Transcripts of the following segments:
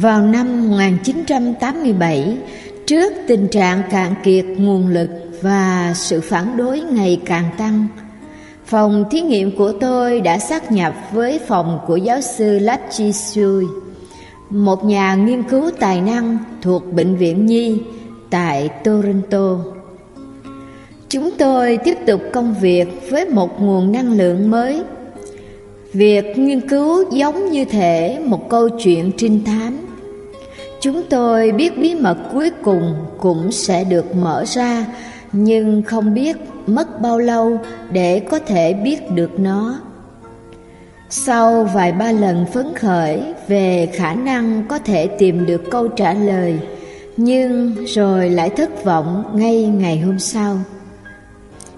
Vào năm 1987, trước tình trạng cạn kiệt nguồn lực và sự phản đối ngày càng tăng, phòng thí nghiệm của tôi đã sát nhập với phòng của giáo sư Lachi Sui, một nhà nghiên cứu tài năng thuộc Bệnh viện Nhi tại Toronto. Chúng tôi tiếp tục công việc với một nguồn năng lượng mới. Việc nghiên cứu giống như thể một câu chuyện trinh thám. Chúng tôi biết bí mật cuối cùng cũng sẽ được mở ra, nhưng không biết mất bao lâu để có thể biết được nó. Sau vài ba lần phấn khởi về khả năng có thể tìm được câu trả lời, nhưng rồi lại thất vọng ngay ngày hôm sau.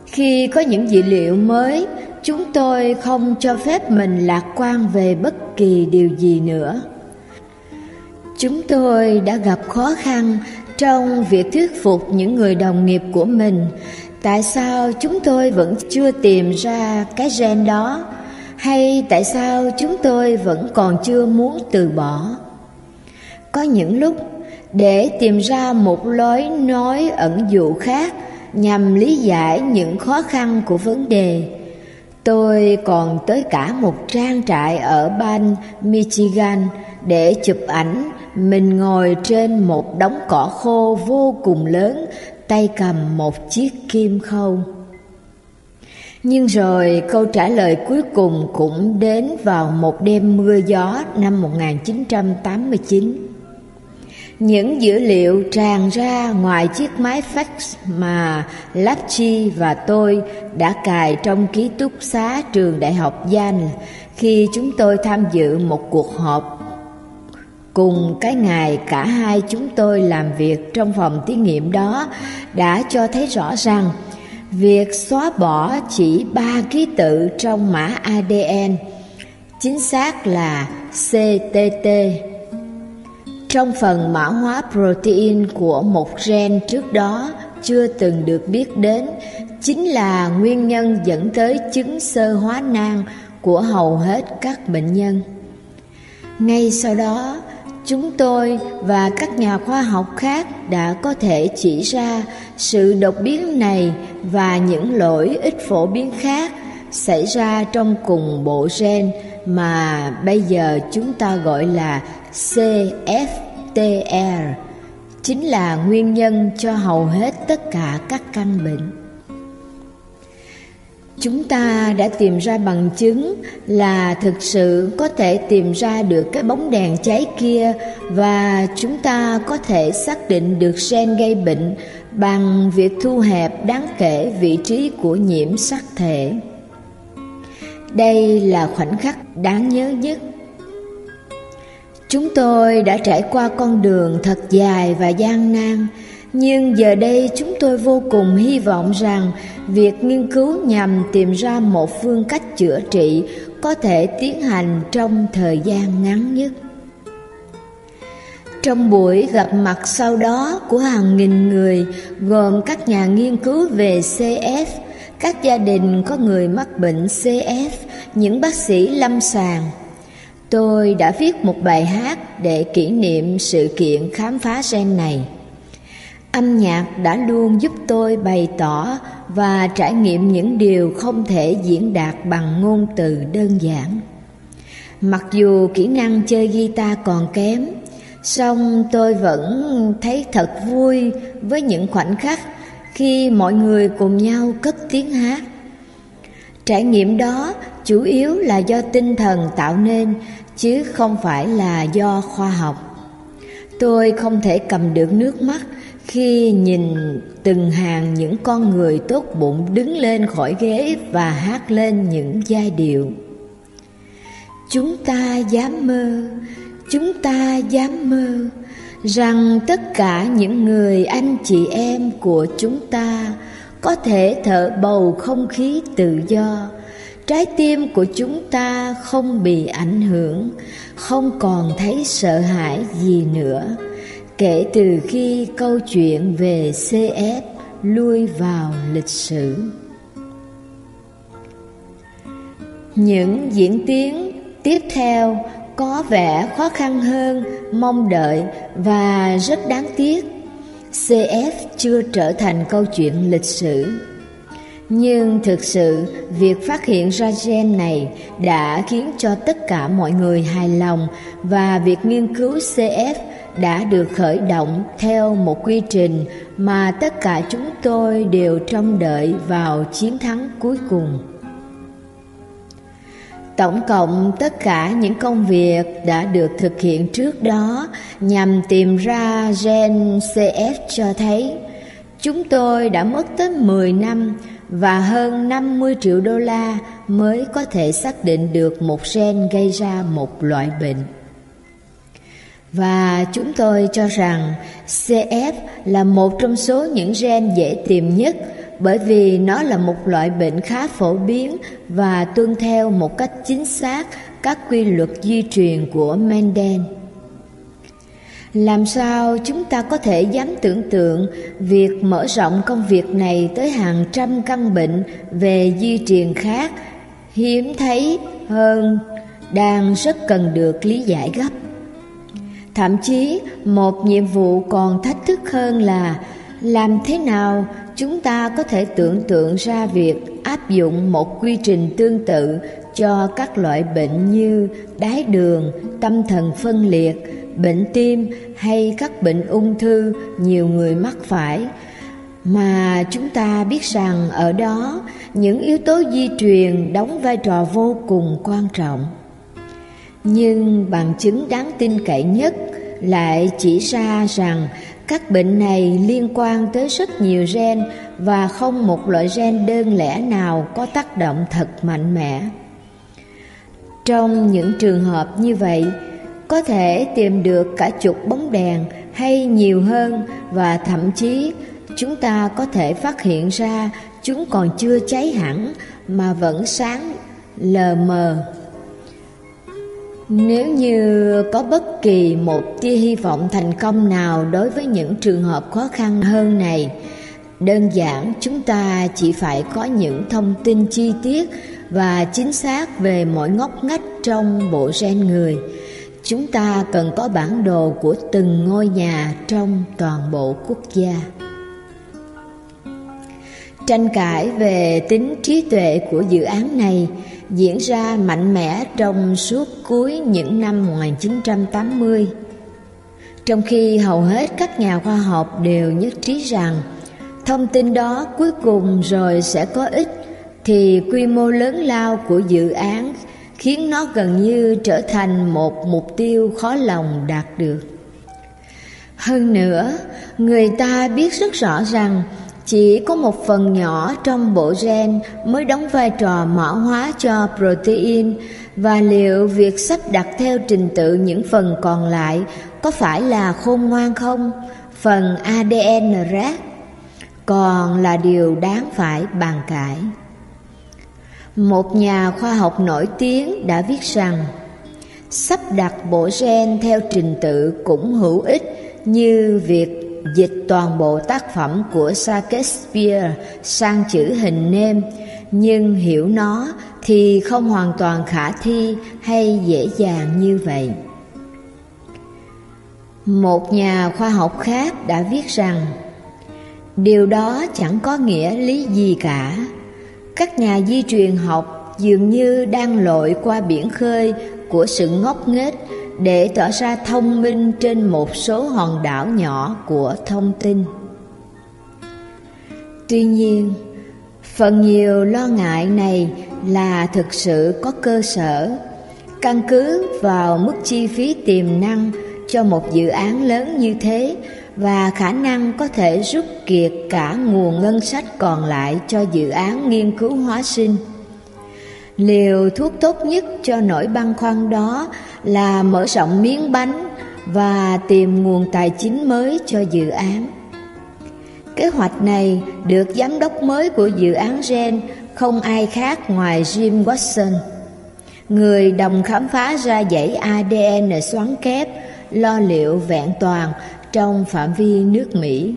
Khi có những dữ liệu mới, chúng tôi không cho phép mình lạc quan về bất kỳ điều gì nữa. Chúng tôi đã gặp khó khăn trong việc thuyết phục những người đồng nghiệp của mình tại sao chúng tôi vẫn chưa tìm ra cái gen đó hay tại sao chúng tôi vẫn còn chưa muốn từ bỏ. Có những lúc, để tìm ra một lối nói ẩn dụ khác nhằm lý giải những khó khăn của vấn đề. Tôi còn tới cả một trang trại ở bang Michigan để chụp ảnh mình ngồi trên một đống cỏ khô vô cùng lớn, tay cầm một chiếc kim khâu. Nhưng rồi câu trả lời cuối cùng cũng đến vào một đêm mưa gió năm 1989. Những dữ liệu tràn ra ngoài chiếc máy fax mà Lapchi và tôi đã cài trong ký túc xá trường đại học Yale khi chúng tôi tham dự một cuộc họp cùng cái ngày cả hai chúng tôi làm việc trong phòng thí nghiệm đó đã cho thấy rõ rằng việc xóa bỏ chỉ ba ký tự trong mã ADN chính xác là CTT trong phần mã hóa protein của một gen trước đó chưa từng được biết đến chính là nguyên nhân dẫn tới chứng sơ hóa nang của hầu hết các bệnh nhân. Ngay sau đó, chúng tôi và các nhà khoa học khác đã có thể chỉ ra sự đột biến này và những lỗi ít phổ biến khác xảy ra trong cùng bộ gen mà bây giờ chúng ta gọi là CFTR chính là nguyên nhân cho hầu hết tất cả các căn bệnh. Chúng ta đã tìm ra bằng chứng là thực sự có thể tìm ra được cái bóng đèn cháy kia và chúng ta có thể xác định được gen gây bệnh bằng việc thu hẹp đáng kể vị trí của nhiễm sắc thể. Đây là khoảnh khắc đáng nhớ nhất. Chúng tôi đã trải qua con đường thật dài và gian nan, nhưng giờ đây chúng tôi vô cùng hy vọng rằng việc nghiên cứu nhằm tìm ra một phương cách chữa trị có thể tiến hành trong thời gian ngắn nhất. Trong buổi gặp mặt sau đó của hàng nghìn người gồm các nhà nghiên cứu về CF, các gia đình có người mắc bệnh CF, những bác sĩ lâm sàng. Tôi đã viết một bài hát để kỷ niệm sự kiện khám phá gen này. Âm nhạc đã luôn giúp tôi bày tỏ và trải nghiệm những điều không thể diễn đạt bằng ngôn từ đơn giản. Mặc dù kỹ năng chơi guitar còn kém, song tôi vẫn thấy thật vui với những khoảnh khắc khi mọi người cùng nhau cất tiếng hát. Trải nghiệm đó chủ yếu là do tinh thần tạo nên chứ không phải là do khoa học. Tôi không thể cầm được nước mắt khi nhìn từng hàng những con người tốt bụng đứng lên khỏi ghế và hát lên những giai điệu. Chúng ta dám mơ, chúng ta dám mơ rằng tất cả những người anh chị em của chúng ta có thể thở bầu không khí tự do trái tim của chúng ta không bị ảnh hưởng không còn thấy sợ hãi gì nữa kể từ khi câu chuyện về CF lui vào lịch sử. Những diễn tiến tiếp theo có vẻ khó khăn hơn mong đợi và rất đáng tiếc. Cf chưa trở thành câu chuyện lịch sử. Nhưng thực sự, việc phát hiện ra gen này đã khiến cho tất cả mọi người hài lòng và việc nghiên cứu cf đã được khởi động theo một quy trình mà tất cả chúng tôi đều trông đợi vào chiến thắng cuối cùng Tổng cộng tất cả những công việc đã được thực hiện trước đó nhằm tìm ra gen CF cho thấy, chúng tôi đã mất tới 10 năm và hơn 50 triệu đô la mới có thể xác định được một gen gây ra một loại bệnh. Và chúng tôi cho rằng CF là một trong số những gen dễ tìm nhất, bởi vì nó là một loại bệnh khá phổ biến và tuân theo một cách chính xác các quy luật di truyền của Mendel. Làm sao chúng ta có thể dám tưởng tượng việc mở rộng công việc này tới hàng trăm căn bệnh về di truyền khác hiếm thấy hơn đang rất cần được lý giải gấp. Thậm chí một nhiệm vụ còn thách thức hơn là làm thế nào chúng ta có thể tưởng tượng ra việc áp dụng một quy trình tương tự cho các loại bệnh như đái đường, tâm thần phân liệt, bệnh tim hay các bệnh ung thư nhiều người mắc phải. Mà chúng ta biết rằng ở đó những yếu tố di truyền đóng vai trò vô cùng quan trọng nhưng bằng chứng đáng tin cậy nhất lại chỉ ra rằng các bệnh này liên quan tới rất nhiều gen và không một loại gen đơn lẻ nào có tác động thật mạnh mẽ. Trong những trường hợp như vậy, có thể tìm được cả chục bóng đèn hay nhiều hơn và thậm chí chúng ta có thể phát hiện ra chúng còn chưa cháy hẳn mà vẫn sáng lờ mờ nếu như có bất kỳ một tia hy vọng thành công nào đối với những trường hợp khó khăn hơn này, đơn giản chúng ta chỉ phải có những thông tin chi tiết và chính xác về mỗi ngóc ngách trong bộ gen người. Chúng ta cần có bản đồ của từng ngôi nhà trong toàn bộ quốc gia. Tranh cãi về tính trí tuệ của dự án này diễn ra mạnh mẽ trong suốt cuối những năm 1980. Trong khi hầu hết các nhà khoa học đều nhất trí rằng thông tin đó cuối cùng rồi sẽ có ích thì quy mô lớn lao của dự án khiến nó gần như trở thành một mục tiêu khó lòng đạt được. Hơn nữa, người ta biết rất rõ rằng chỉ có một phần nhỏ trong bộ gen mới đóng vai trò mã hóa cho protein và liệu việc sắp đặt theo trình tự những phần còn lại có phải là khôn ngoan không? Phần ADN rác còn là điều đáng phải bàn cãi. Một nhà khoa học nổi tiếng đã viết rằng, sắp đặt bộ gen theo trình tự cũng hữu ích như việc dịch toàn bộ tác phẩm của Shakespeare sang chữ hình nêm, nhưng hiểu nó thì không hoàn toàn khả thi hay dễ dàng như vậy. Một nhà khoa học khác đã viết rằng điều đó chẳng có nghĩa lý gì cả. Các nhà di truyền học dường như đang lội qua biển khơi của sự ngốc nghếch để tỏ ra thông minh trên một số hòn đảo nhỏ của thông tin. Tuy nhiên, phần nhiều lo ngại này là thực sự có cơ sở, căn cứ vào mức chi phí tiềm năng cho một dự án lớn như thế và khả năng có thể rút kiệt cả nguồn ngân sách còn lại cho dự án nghiên cứu hóa sinh. Liều thuốc tốt nhất cho nỗi băn khoăn đó là mở rộng miếng bánh và tìm nguồn tài chính mới cho dự án. Kế hoạch này được giám đốc mới của dự án gen không ai khác ngoài Jim Watson, người đồng khám phá ra dãy ADN xoắn kép lo liệu vẹn toàn trong phạm vi nước Mỹ.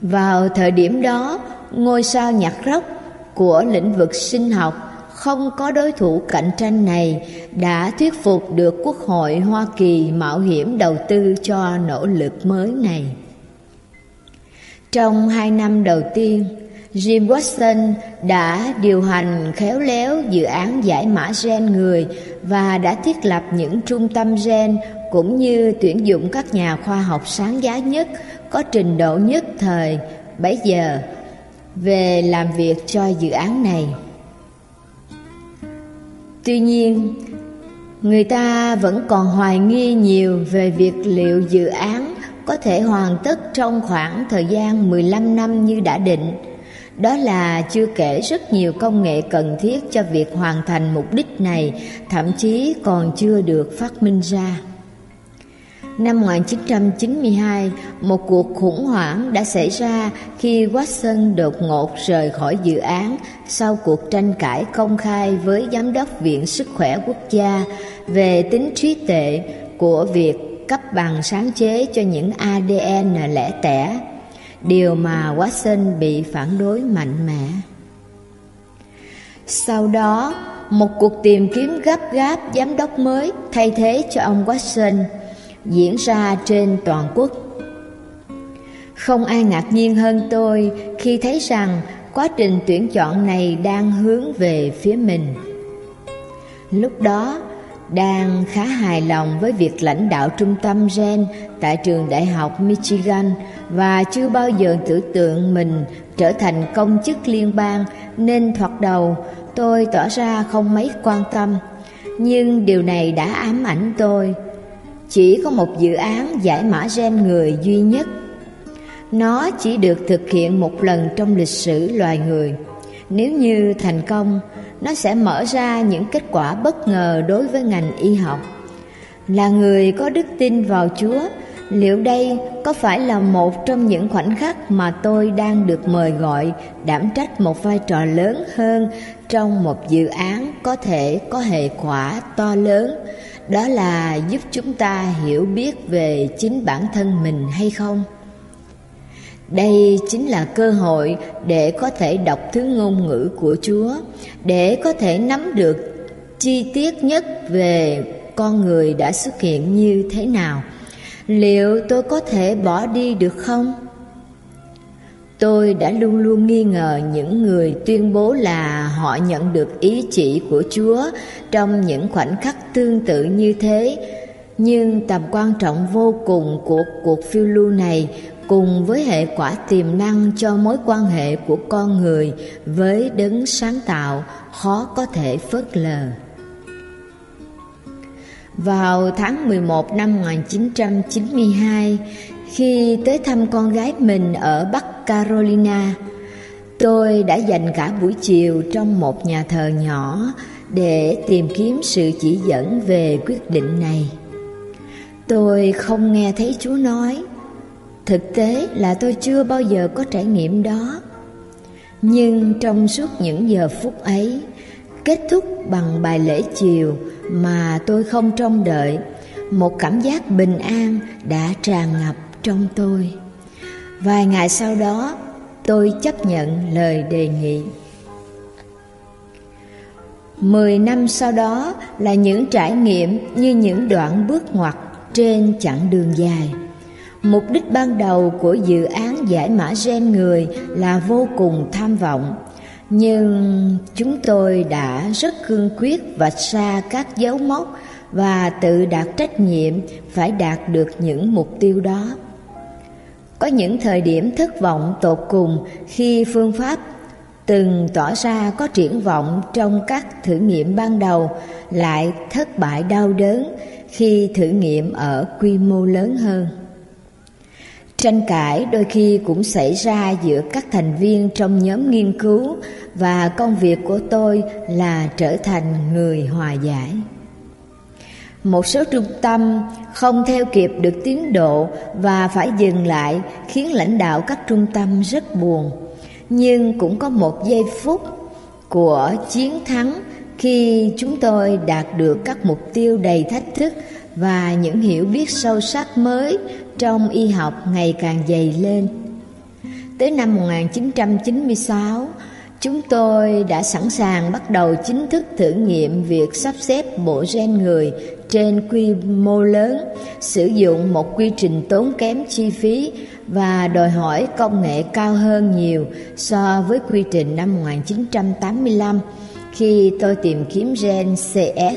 Vào thời điểm đó, ngôi sao nhạc rock của lĩnh vực sinh học không có đối thủ cạnh tranh này đã thuyết phục được Quốc hội Hoa Kỳ mạo hiểm đầu tư cho nỗ lực mới này. Trong hai năm đầu tiên, Jim Watson đã điều hành khéo léo dự án giải mã gen người và đã thiết lập những trung tâm gen cũng như tuyển dụng các nhà khoa học sáng giá nhất có trình độ nhất thời bấy giờ về làm việc cho dự án này. Tuy nhiên, người ta vẫn còn hoài nghi nhiều về việc liệu dự án có thể hoàn tất trong khoảng thời gian 15 năm như đã định. Đó là chưa kể rất nhiều công nghệ cần thiết cho việc hoàn thành mục đích này, thậm chí còn chưa được phát minh ra. Năm 1992, một cuộc khủng hoảng đã xảy ra khi Watson đột ngột rời khỏi dự án sau cuộc tranh cãi công khai với Giám đốc Viện Sức khỏe Quốc gia về tính trí tệ của việc cấp bằng sáng chế cho những ADN lẻ tẻ, điều mà Watson bị phản đối mạnh mẽ. Sau đó, một cuộc tìm kiếm gấp gáp giám đốc mới thay thế cho ông Watson – diễn ra trên toàn quốc. Không ai ngạc nhiên hơn tôi khi thấy rằng quá trình tuyển chọn này đang hướng về phía mình. Lúc đó, đang khá hài lòng với việc lãnh đạo trung tâm gen tại trường đại học Michigan và chưa bao giờ tưởng tượng mình trở thành công chức liên bang nên thoạt đầu tôi tỏ ra không mấy quan tâm. Nhưng điều này đã ám ảnh tôi chỉ có một dự án giải mã gen người duy nhất. Nó chỉ được thực hiện một lần trong lịch sử loài người. Nếu như thành công, nó sẽ mở ra những kết quả bất ngờ đối với ngành y học. Là người có đức tin vào Chúa, liệu đây có phải là một trong những khoảnh khắc mà tôi đang được mời gọi đảm trách một vai trò lớn hơn trong một dự án có thể có hệ quả to lớn đó là giúp chúng ta hiểu biết về chính bản thân mình hay không? Đây chính là cơ hội để có thể đọc thứ ngôn ngữ của chúa, để có thể nắm được chi tiết nhất về con người đã xuất hiện như thế nào. Liệu tôi có thể bỏ đi được không? Tôi đã luôn luôn nghi ngờ những người tuyên bố là họ nhận được ý chỉ của Chúa trong những khoảnh khắc tương tự như thế. Nhưng tầm quan trọng vô cùng của cuộc phiêu lưu này cùng với hệ quả tiềm năng cho mối quan hệ của con người với đấng sáng tạo khó có thể phớt lờ. Vào tháng 11 năm 1992, khi tới thăm con gái mình ở Bắc Carolina, tôi đã dành cả buổi chiều trong một nhà thờ nhỏ để tìm kiếm sự chỉ dẫn về quyết định này. Tôi không nghe thấy Chúa nói, thực tế là tôi chưa bao giờ có trải nghiệm đó. Nhưng trong suốt những giờ phút ấy, kết thúc bằng bài lễ chiều mà tôi không trông đợi, một cảm giác bình an đã tràn ngập trong tôi. Vài ngày sau đó, tôi chấp nhận lời đề nghị. Mười năm sau đó là những trải nghiệm như những đoạn bước ngoặt trên chặng đường dài. Mục đích ban đầu của dự án giải mã gen người là vô cùng tham vọng. Nhưng chúng tôi đã rất cương quyết vạch ra các dấu mốc và tự đạt trách nhiệm phải đạt được những mục tiêu đó có những thời điểm thất vọng tột cùng khi phương pháp từng tỏ ra có triển vọng trong các thử nghiệm ban đầu lại thất bại đau đớn khi thử nghiệm ở quy mô lớn hơn. Tranh cãi đôi khi cũng xảy ra giữa các thành viên trong nhóm nghiên cứu và công việc của tôi là trở thành người hòa giải một số trung tâm không theo kịp được tiến độ và phải dừng lại khiến lãnh đạo các trung tâm rất buồn nhưng cũng có một giây phút của chiến thắng khi chúng tôi đạt được các mục tiêu đầy thách thức và những hiểu biết sâu sắc mới trong y học ngày càng dày lên. Tới năm 1996, chúng tôi đã sẵn sàng bắt đầu chính thức thử nghiệm việc sắp xếp bộ gen người trên quy mô lớn, sử dụng một quy trình tốn kém chi phí và đòi hỏi công nghệ cao hơn nhiều so với quy trình năm 1985 khi tôi tìm kiếm gen CF.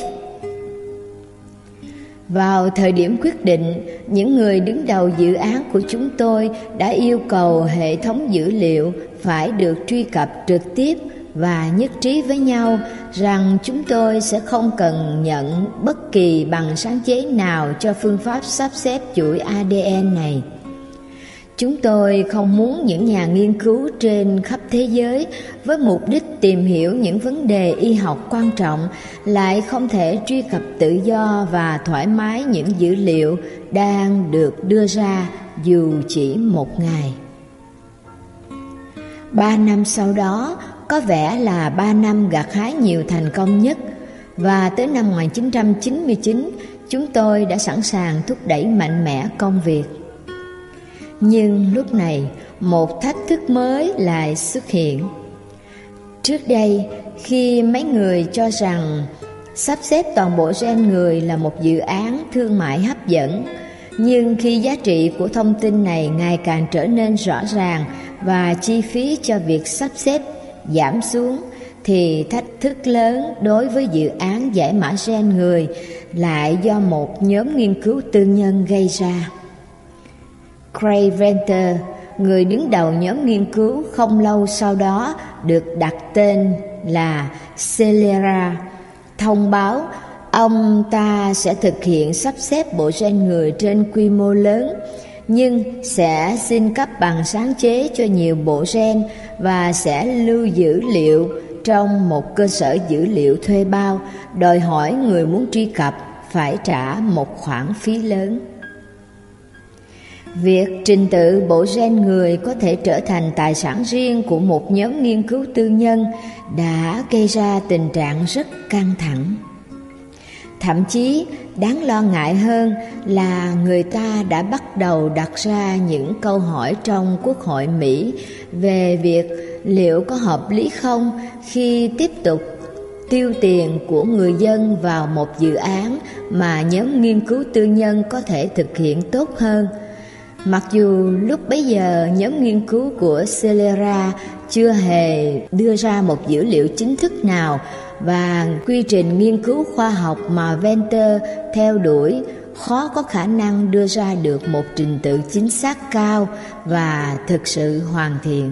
Vào thời điểm quyết định, những người đứng đầu dự án của chúng tôi đã yêu cầu hệ thống dữ liệu phải được truy cập trực tiếp và nhất trí với nhau rằng chúng tôi sẽ không cần nhận bất kỳ bằng sáng chế nào cho phương pháp sắp xếp chuỗi ADN này. Chúng tôi không muốn những nhà nghiên cứu trên khắp thế giới với mục đích tìm hiểu những vấn đề y học quan trọng lại không thể truy cập tự do và thoải mái những dữ liệu đang được đưa ra dù chỉ một ngày. Ba năm sau đó, có vẻ là ba năm gặt hái nhiều thành công nhất và tới năm 1999 chúng tôi đã sẵn sàng thúc đẩy mạnh mẽ công việc. Nhưng lúc này một thách thức mới lại xuất hiện. Trước đây, khi mấy người cho rằng sắp xếp toàn bộ gen người là một dự án thương mại hấp dẫn, nhưng khi giá trị của thông tin này ngày càng trở nên rõ ràng và chi phí cho việc sắp xếp giảm xuống thì thách thức lớn đối với dự án giải mã gen người lại do một nhóm nghiên cứu tư nhân gây ra. Craig Venter, người đứng đầu nhóm nghiên cứu không lâu sau đó được đặt tên là Celera, thông báo ông ta sẽ thực hiện sắp xếp bộ gen người trên quy mô lớn nhưng sẽ xin cấp bằng sáng chế cho nhiều bộ gen và sẽ lưu dữ liệu trong một cơ sở dữ liệu thuê bao, đòi hỏi người muốn truy cập phải trả một khoản phí lớn Việc trình tự bộ gen người có thể trở thành tài sản riêng của một nhóm nghiên cứu tư nhân đã gây ra tình trạng rất căng thẳng. Thậm chí, đáng lo ngại hơn là người ta đã bắt đầu đặt ra những câu hỏi trong Quốc hội Mỹ về việc liệu có hợp lý không khi tiếp tục tiêu tiền của người dân vào một dự án mà nhóm nghiên cứu tư nhân có thể thực hiện tốt hơn – Mặc dù lúc bấy giờ nhóm nghiên cứu của Celera chưa hề đưa ra một dữ liệu chính thức nào và quy trình nghiên cứu khoa học mà Venter theo đuổi khó có khả năng đưa ra được một trình tự chính xác cao và thực sự hoàn thiện.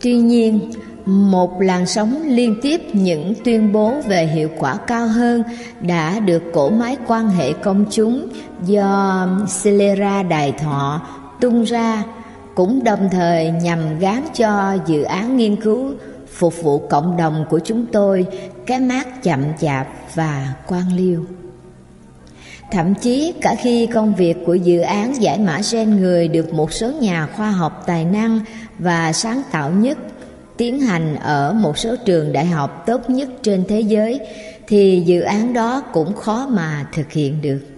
Tuy nhiên, một làn sóng liên tiếp những tuyên bố về hiệu quả cao hơn đã được cổ máy quan hệ công chúng do Celera Đài Thọ tung ra cũng đồng thời nhằm gán cho dự án nghiên cứu phục vụ cộng đồng của chúng tôi cái mát chậm chạp và quan liêu. Thậm chí cả khi công việc của dự án giải mã gen người được một số nhà khoa học tài năng và sáng tạo nhất tiến hành ở một số trường đại học tốt nhất trên thế giới thì dự án đó cũng khó mà thực hiện được.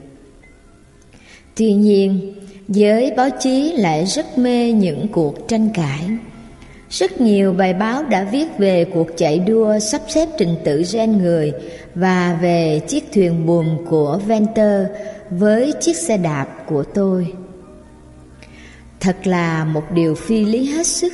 Tuy nhiên, giới báo chí lại rất mê những cuộc tranh cãi. Rất nhiều bài báo đã viết về cuộc chạy đua sắp xếp trình tự gen người và về chiếc thuyền buồm của Venter với chiếc xe đạp của tôi. Thật là một điều phi lý hết sức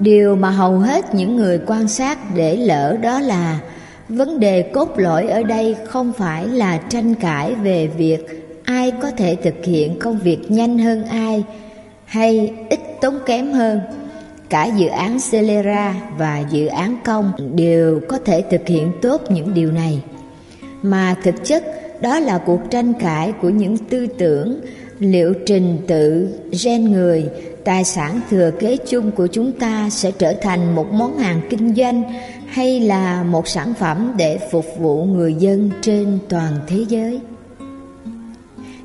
Điều mà hầu hết những người quan sát để lỡ đó là vấn đề cốt lõi ở đây không phải là tranh cãi về việc ai có thể thực hiện công việc nhanh hơn ai hay ít tốn kém hơn. Cả dự án Celera và dự án công đều có thể thực hiện tốt những điều này. Mà thực chất, đó là cuộc tranh cãi của những tư tưởng, liệu trình tự, gen người, tài sản thừa kế chung của chúng ta sẽ trở thành một món hàng kinh doanh hay là một sản phẩm để phục vụ người dân trên toàn thế giới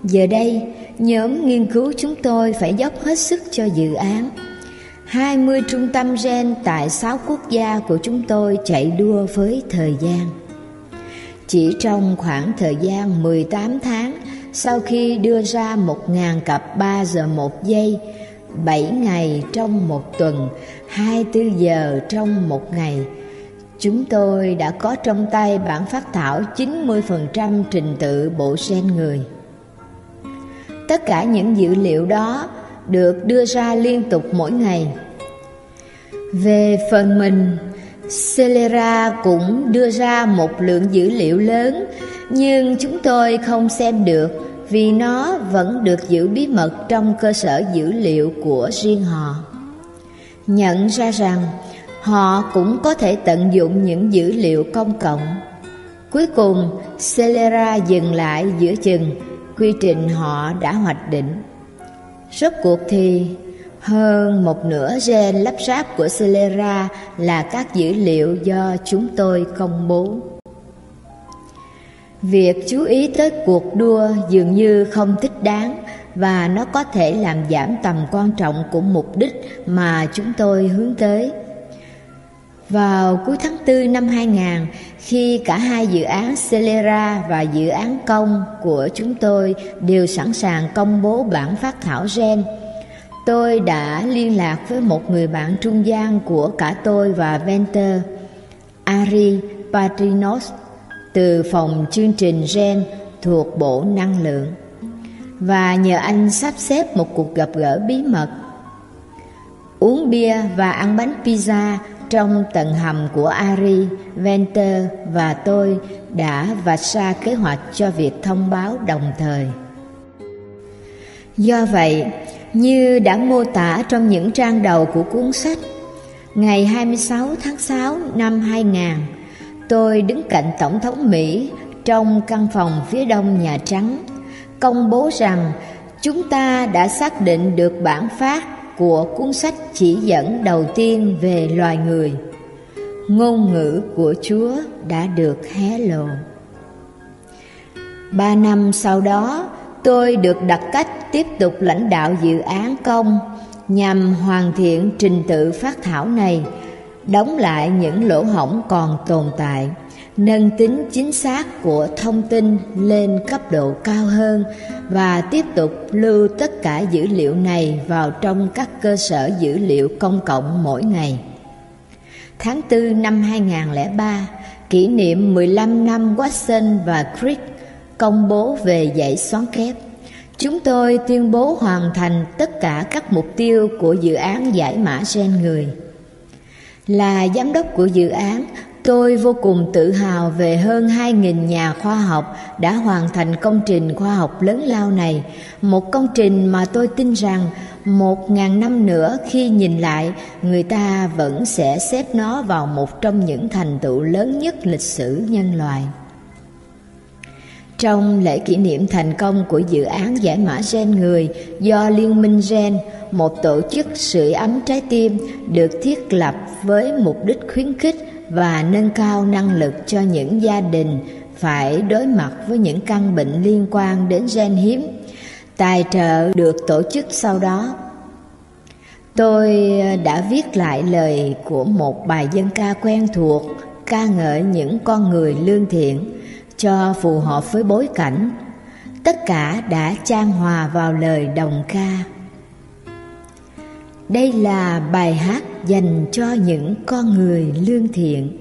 giờ đây nhóm nghiên cứu chúng tôi phải dốc hết sức cho dự án 20 trung tâm gen tại 6 quốc gia của chúng tôi chạy đua với thời gian. Chỉ trong khoảng thời gian 18 tháng sau khi đưa ra 1.000 cặp 3 giờ 1 giây 7 ngày trong một tuần, 24 giờ trong một ngày. Chúng tôi đã có trong tay bản phát thảo 90% trình tự bộ gen người. Tất cả những dữ liệu đó được đưa ra liên tục mỗi ngày. Về phần mình, Celera cũng đưa ra một lượng dữ liệu lớn, nhưng chúng tôi không xem được vì nó vẫn được giữ bí mật trong cơ sở dữ liệu của riêng họ. Nhận ra rằng họ cũng có thể tận dụng những dữ liệu công cộng. Cuối cùng, Celera dừng lại giữa chừng quy trình họ đã hoạch định. Rốt cuộc thì hơn một nửa gen lắp ráp của Celera là các dữ liệu do chúng tôi công bố. Việc chú ý tới cuộc đua dường như không thích đáng và nó có thể làm giảm tầm quan trọng của mục đích mà chúng tôi hướng tới. Vào cuối tháng 4 năm 2000, khi cả hai dự án Celera và dự án công của chúng tôi đều sẵn sàng công bố bản phát thảo gen, tôi đã liên lạc với một người bạn trung gian của cả tôi và Venter, Ari Patrinos, từ phòng chương trình gen thuộc Bộ Năng lượng và nhờ anh sắp xếp một cuộc gặp gỡ bí mật. Uống bia và ăn bánh pizza trong tầng hầm của Ari, Venter và tôi đã vạch ra kế hoạch cho việc thông báo đồng thời. Do vậy, như đã mô tả trong những trang đầu của cuốn sách, ngày 26 tháng 6 năm 2000, tôi đứng cạnh Tổng thống Mỹ trong căn phòng phía đông Nhà Trắng, công bố rằng chúng ta đã xác định được bản phát của cuốn sách chỉ dẫn đầu tiên về loài người. Ngôn ngữ của Chúa đã được hé lộ. Ba năm sau đó, tôi được đặt cách tiếp tục lãnh đạo dự án công nhằm hoàn thiện trình tự phát thảo này, đóng lại những lỗ hổng còn tồn tại nâng tính chính xác của thông tin lên cấp độ cao hơn và tiếp tục lưu tất cả dữ liệu này vào trong các cơ sở dữ liệu công cộng mỗi ngày. Tháng 4 năm 2003, kỷ niệm 15 năm Watson và Crick công bố về dãy xoắn kép. Chúng tôi tuyên bố hoàn thành tất cả các mục tiêu của dự án giải mã gen người. Là giám đốc của dự án, Tôi vô cùng tự hào về hơn 2.000 nhà khoa học đã hoàn thành công trình khoa học lớn lao này, một công trình mà tôi tin rằng một ngàn năm nữa khi nhìn lại, người ta vẫn sẽ xếp nó vào một trong những thành tựu lớn nhất lịch sử nhân loại. Trong lễ kỷ niệm thành công của dự án giải mã gen người do Liên minh Gen, một tổ chức sưởi ấm trái tim được thiết lập với mục đích khuyến khích và nâng cao năng lực cho những gia đình phải đối mặt với những căn bệnh liên quan đến gen hiếm. Tài trợ được tổ chức sau đó. Tôi đã viết lại lời của một bài dân ca quen thuộc ca ngợi những con người lương thiện cho phù hợp với bối cảnh. Tất cả đã trang hòa vào lời đồng ca đây là bài hát dành cho những con người lương thiện.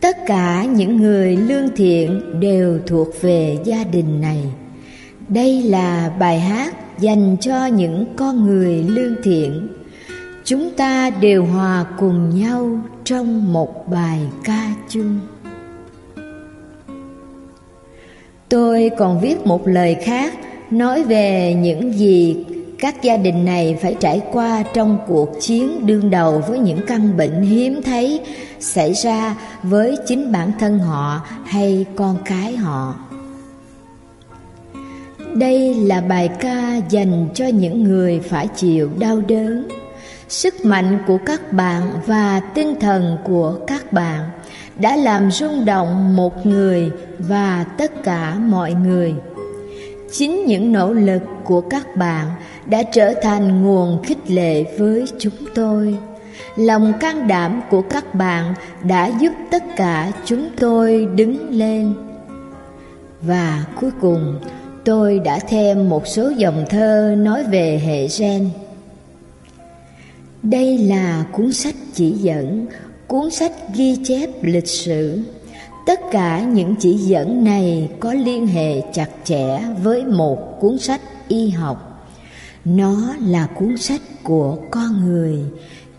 Tất cả những người lương thiện đều thuộc về gia đình này. Đây là bài hát dành cho những con người lương thiện. Chúng ta đều hòa cùng nhau trong một bài ca chung. Tôi còn viết một lời khác nói về những gì các gia đình này phải trải qua trong cuộc chiến đương đầu với những căn bệnh hiếm thấy xảy ra với chính bản thân họ hay con cái họ. Đây là bài ca dành cho những người phải chịu đau đớn. Sức mạnh của các bạn và tinh thần của các bạn đã làm rung động một người và tất cả mọi người chính những nỗ lực của các bạn đã trở thành nguồn khích lệ với chúng tôi. Lòng can đảm của các bạn đã giúp tất cả chúng tôi đứng lên. Và cuối cùng tôi đã thêm một số dòng thơ nói về hệ gen. Đây là cuốn sách chỉ dẫn, cuốn sách ghi chép lịch sử. Tất cả những chỉ dẫn này có liên hệ chặt chẽ với một cuốn sách y học. Nó là cuốn sách của con người,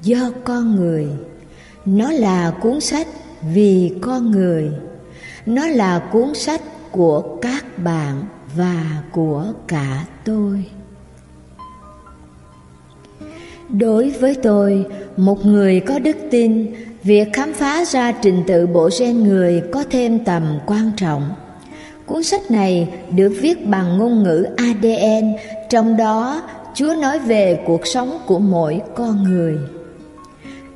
do con người. Nó là cuốn sách vì con người. Nó là cuốn sách của các bạn và của cả tôi. Đối với tôi, một người có đức tin, việc khám phá ra trình tự bộ gen người có thêm tầm quan trọng. Cuốn sách này được viết bằng ngôn ngữ ADN, trong đó Chúa nói về cuộc sống của mỗi con người.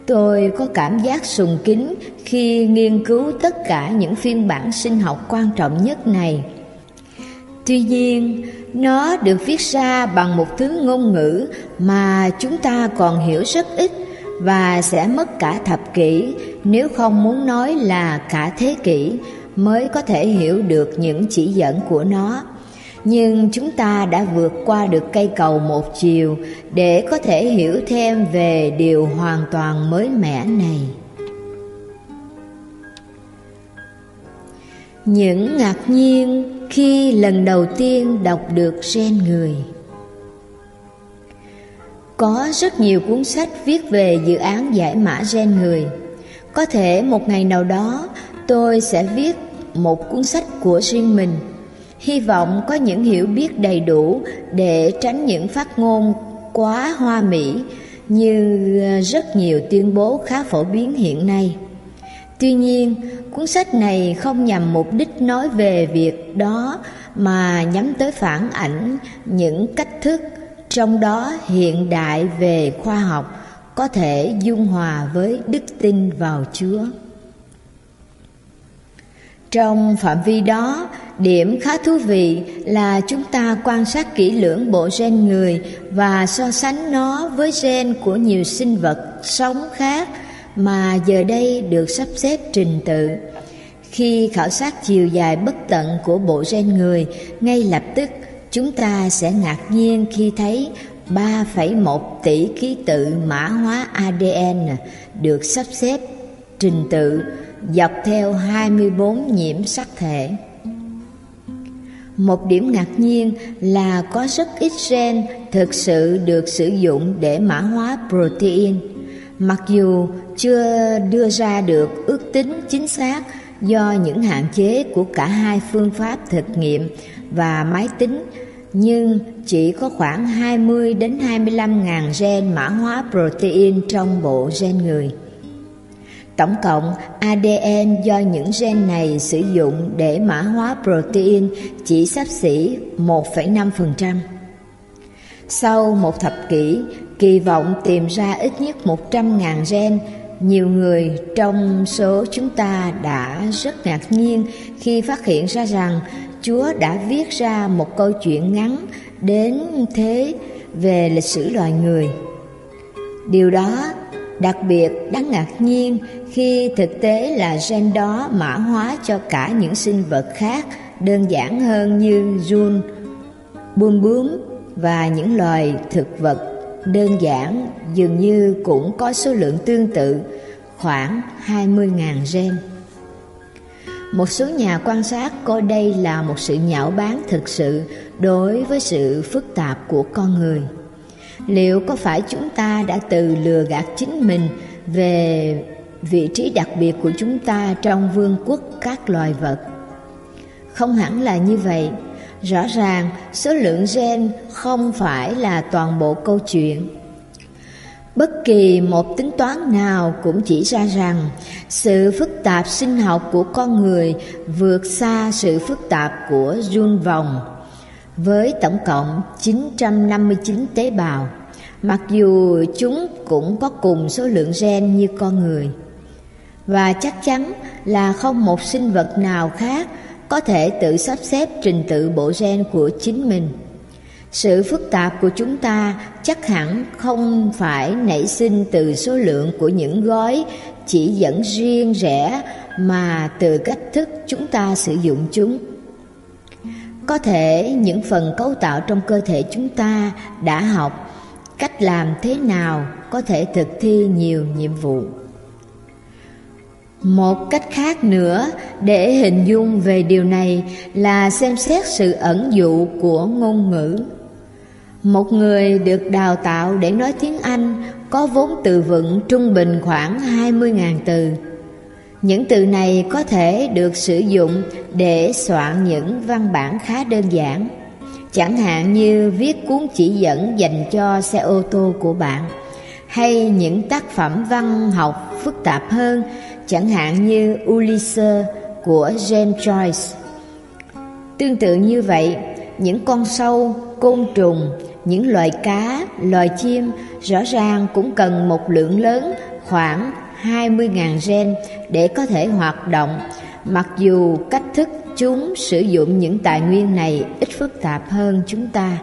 Tôi có cảm giác sùng kính khi nghiên cứu tất cả những phiên bản sinh học quan trọng nhất này. Tuy nhiên, nó được viết ra bằng một thứ ngôn ngữ mà chúng ta còn hiểu rất ít và sẽ mất cả thập kỷ, nếu không muốn nói là cả thế kỷ, mới có thể hiểu được những chỉ dẫn của nó. Nhưng chúng ta đã vượt qua được cây cầu một chiều để có thể hiểu thêm về điều hoàn toàn mới mẻ này. Những ngạc nhiên khi lần đầu tiên đọc được gen người có rất nhiều cuốn sách viết về dự án giải mã gen người Có thể một ngày nào đó tôi sẽ viết một cuốn sách của riêng mình Hy vọng có những hiểu biết đầy đủ để tránh những phát ngôn quá hoa mỹ như ờ, rất nhiều tuyên bố khá phổ biến hiện nay. Tuy nhiên, cuốn sách này không nhằm mục đích nói về việc đó mà nhắm tới phản ảnh những cách thức trong đó hiện đại về khoa học có thể dung hòa với đức tin vào Chúa. Trong phạm vi đó, điểm khá thú vị là chúng ta quan sát kỹ lưỡng bộ gen người và so sánh nó với gen của nhiều sinh vật sống khác mà giờ đây được sắp xếp trình tự. Khi khảo sát chiều dài bất tận của bộ gen người, ngay lập tức chúng ta sẽ ngạc nhiên khi thấy 3,1 tỷ ký tự mã hóa ADN được sắp xếp trình tự dọc theo 24 nhiễm sắc thể. Một điểm ngạc nhiên là có rất ít gen thực sự được sử dụng để mã hóa protein mặc dù chưa đưa ra được ước tính chính xác do những hạn chế của cả hai phương pháp thực nghiệm và máy tính nhưng chỉ có khoảng 20 đến 25 ngàn gen mã hóa protein trong bộ gen người. Tổng cộng ADN do những gen này sử dụng để mã hóa protein chỉ sắp xỉ 1,5%. Sau một thập kỷ, kỳ vọng tìm ra ít nhất 100.000 gen, nhiều người trong số chúng ta đã rất ngạc nhiên khi phát hiện ra rằng Chúa đã viết ra một câu chuyện ngắn đến thế về lịch sử loài người. Điều đó đặc biệt đáng ngạc nhiên khi thực tế là gen đó mã hóa cho cả những sinh vật khác đơn giản hơn như giun, bươm bướm và những loài thực vật đơn giản dường như cũng có số lượng tương tự khoảng 20.000 gen. Một số nhà quan sát coi đây là một sự nhạo báng thực sự đối với sự phức tạp của con người. Liệu có phải chúng ta đã từ lừa gạt chính mình về vị trí đặc biệt của chúng ta trong vương quốc các loài vật? Không hẳn là như vậy Rõ ràng, số lượng gen không phải là toàn bộ câu chuyện. Bất kỳ một tính toán nào cũng chỉ ra rằng sự phức tạp sinh học của con người vượt xa sự phức tạp của run vòng với tổng cộng 959 tế bào, mặc dù chúng cũng có cùng số lượng gen như con người. Và chắc chắn là không một sinh vật nào khác có thể tự sắp xếp trình tự bộ gen của chính mình. Sự phức tạp của chúng ta chắc hẳn không phải nảy sinh từ số lượng của những gói chỉ dẫn riêng rẽ mà từ cách thức chúng ta sử dụng chúng. Có thể những phần cấu tạo trong cơ thể chúng ta đã học cách làm thế nào có thể thực thi nhiều nhiệm vụ. Một cách khác nữa để hình dung về điều này là xem xét sự ẩn dụ của ngôn ngữ. Một người được đào tạo để nói tiếng Anh có vốn từ vựng trung bình khoảng 20.000 từ. Những từ này có thể được sử dụng để soạn những văn bản khá đơn giản, chẳng hạn như viết cuốn chỉ dẫn dành cho xe ô tô của bạn, hay những tác phẩm văn học phức tạp hơn, chẳng hạn như Ulysses của James Joyce. Tương tự như vậy, những con sâu, côn trùng, những loài cá, loài chim rõ ràng cũng cần một lượng lớn khoảng 20.000 gen để có thể hoạt động, mặc dù cách thức chúng sử dụng những tài nguyên này ít phức tạp hơn chúng ta.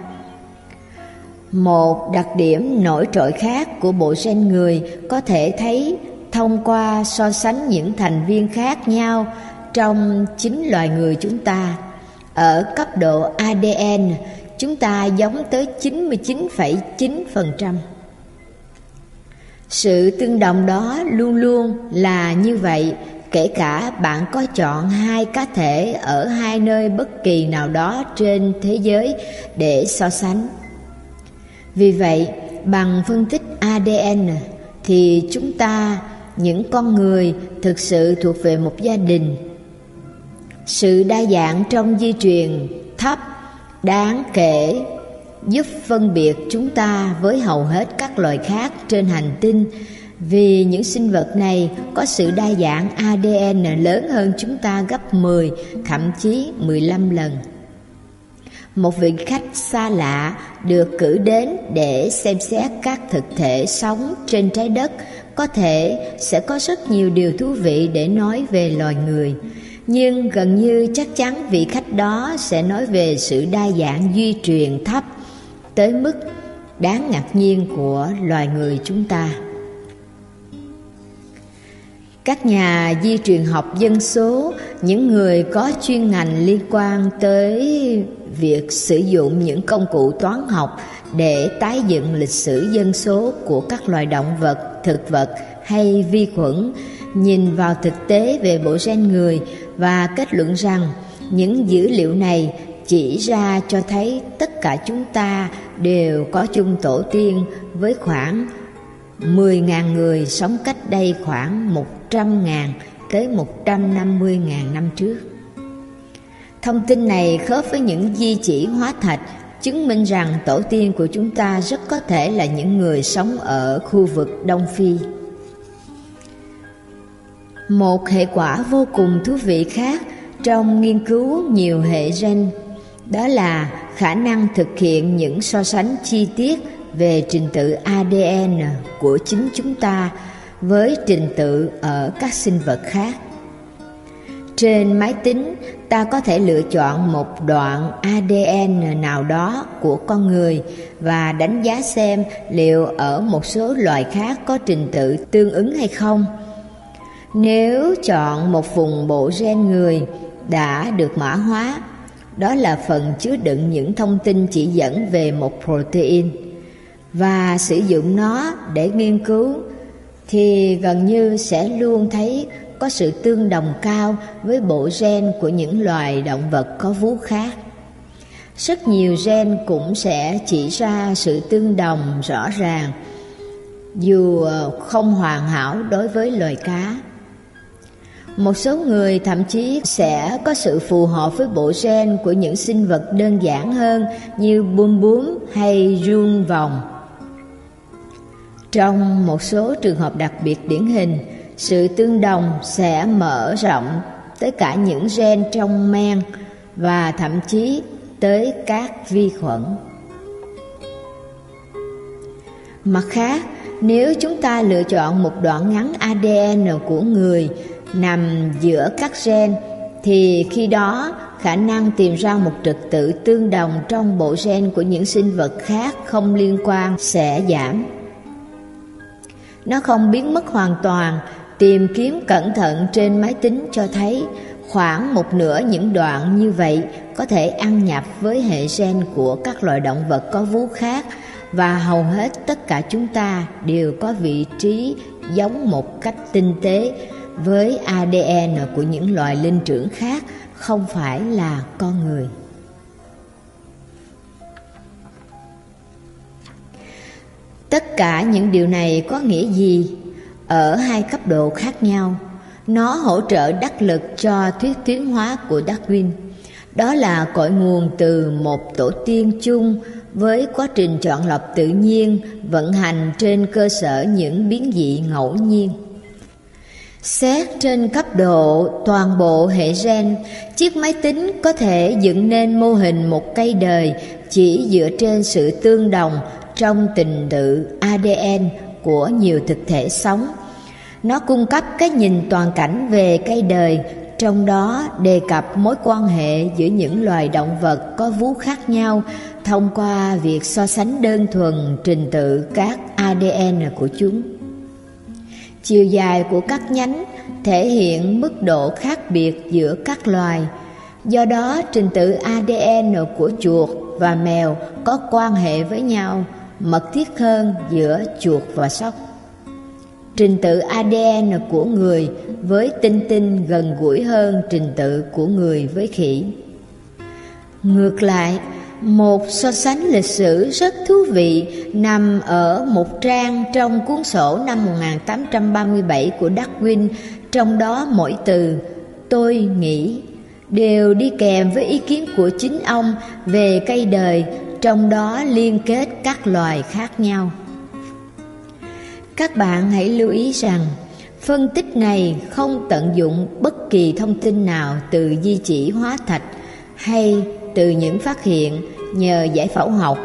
Một đặc điểm nổi trội khác của bộ gen người có thể thấy thông qua so sánh những thành viên khác nhau trong chính loài người chúng ta. Ở cấp độ ADN, chúng ta giống tới 99,9%. Sự tương đồng đó luôn luôn là như vậy, kể cả bạn có chọn hai cá thể ở hai nơi bất kỳ nào đó trên thế giới để so sánh. Vì vậy, bằng phân tích ADN thì chúng ta, những con người thực sự thuộc về một gia đình. Sự đa dạng trong di truyền thấp đáng kể giúp phân biệt chúng ta với hầu hết các loài khác trên hành tinh vì những sinh vật này có sự đa dạng ADN lớn hơn chúng ta gấp 10, thậm chí 15 lần. Một vị khách xa lạ được cử đến để xem xét các thực thể sống trên trái đất có thể sẽ có rất nhiều điều thú vị để nói về loài người nhưng gần như chắc chắn vị khách đó sẽ nói về sự đa dạng duy truyền thấp tới mức đáng ngạc nhiên của loài người chúng ta. Các nhà di truyền học dân số, những người có chuyên ngành liên quan tới việc sử dụng những công cụ toán học để tái dựng lịch sử dân số của các loài động vật, thực vật hay vi khuẩn, nhìn vào thực tế về bộ gen người và kết luận rằng, những dữ liệu này chỉ ra cho thấy tất cả chúng ta đều có chung tổ tiên với khoảng 10.000 người sống cách đây khoảng 100.000 tới 150.000 năm trước. Thông tin này khớp với những di chỉ hóa thạch chứng minh rằng tổ tiên của chúng ta rất có thể là những người sống ở khu vực Đông Phi. Một hệ quả vô cùng thú vị khác trong nghiên cứu nhiều hệ gen đó là khả năng thực hiện những so sánh chi tiết về trình tự ADN của chính chúng ta với trình tự ở các sinh vật khác. Trên máy tính, ta có thể lựa chọn một đoạn ADN nào đó của con người và đánh giá xem liệu ở một số loài khác có trình tự tương ứng hay không. Nếu chọn một vùng bộ gen người đã được mã hóa, đó là phần chứa đựng những thông tin chỉ dẫn về một protein và sử dụng nó để nghiên cứu thì gần như sẽ luôn thấy có sự tương đồng cao với bộ gen của những loài động vật có vú khác. Rất nhiều gen cũng sẽ chỉ ra sự tương đồng rõ ràng, dù không hoàn hảo đối với loài cá. Một số người thậm chí sẽ có sự phù hợp với bộ gen của những sinh vật đơn giản hơn như bum bướm hay run vòng. Trong một số trường hợp đặc biệt điển hình, sự tương đồng sẽ mở rộng tới cả những gen trong men và thậm chí tới các vi khuẩn. Mặt khác, nếu chúng ta lựa chọn một đoạn ngắn ADN của người nằm giữa các gen thì khi đó khả năng tìm ra một trật tự tương đồng trong bộ gen của những sinh vật khác không liên quan sẽ giảm. Nó không biến mất hoàn toàn, tìm kiếm cẩn thận trên máy tính cho thấy khoảng một nửa những đoạn như vậy có thể ăn nhập với hệ gen của các loài động vật có vú khác và hầu hết tất cả chúng ta đều có vị trí giống một cách tinh tế với ADN của những loài linh trưởng khác không phải là con người. Tất cả những điều này có nghĩa gì? Ở hai cấp độ khác nhau, nó hỗ trợ đắc lực cho thuyết tiến hóa của Darwin. Đó là cội nguồn từ một tổ tiên chung với quá trình chọn lọc tự nhiên vận hành trên cơ sở những biến dị ngẫu nhiên. Xét trên cấp độ toàn bộ hệ gen, chiếc máy tính có thể dựng nên mô hình một cây đời chỉ dựa trên sự tương đồng trong tình tự ADN của nhiều thực thể sống. Nó cung cấp cái nhìn toàn cảnh về cây đời, trong đó đề cập mối quan hệ giữa những loài động vật có vú khác nhau thông qua việc so sánh đơn thuần trình tự các ADN của chúng. Chiều dài của các nhánh thể hiện mức độ khác biệt giữa các loài. Do đó, trình tự ADN của chuột và mèo có quan hệ với nhau mật thiết hơn giữa chuột và sóc. Trình tự ADN của người với tinh tinh gần gũi hơn trình tự của người với khỉ. Ngược lại, một so sánh lịch sử rất thú vị nằm ở một trang trong cuốn sổ năm 1837 của Darwin, trong đó mỗi từ tôi nghĩ đều đi kèm với ý kiến của chính ông về cây đời, trong đó liên kết các loài khác nhau. Các bạn hãy lưu ý rằng phân tích này không tận dụng bất kỳ thông tin nào từ di chỉ hóa thạch hay từ những phát hiện nhờ giải phẫu học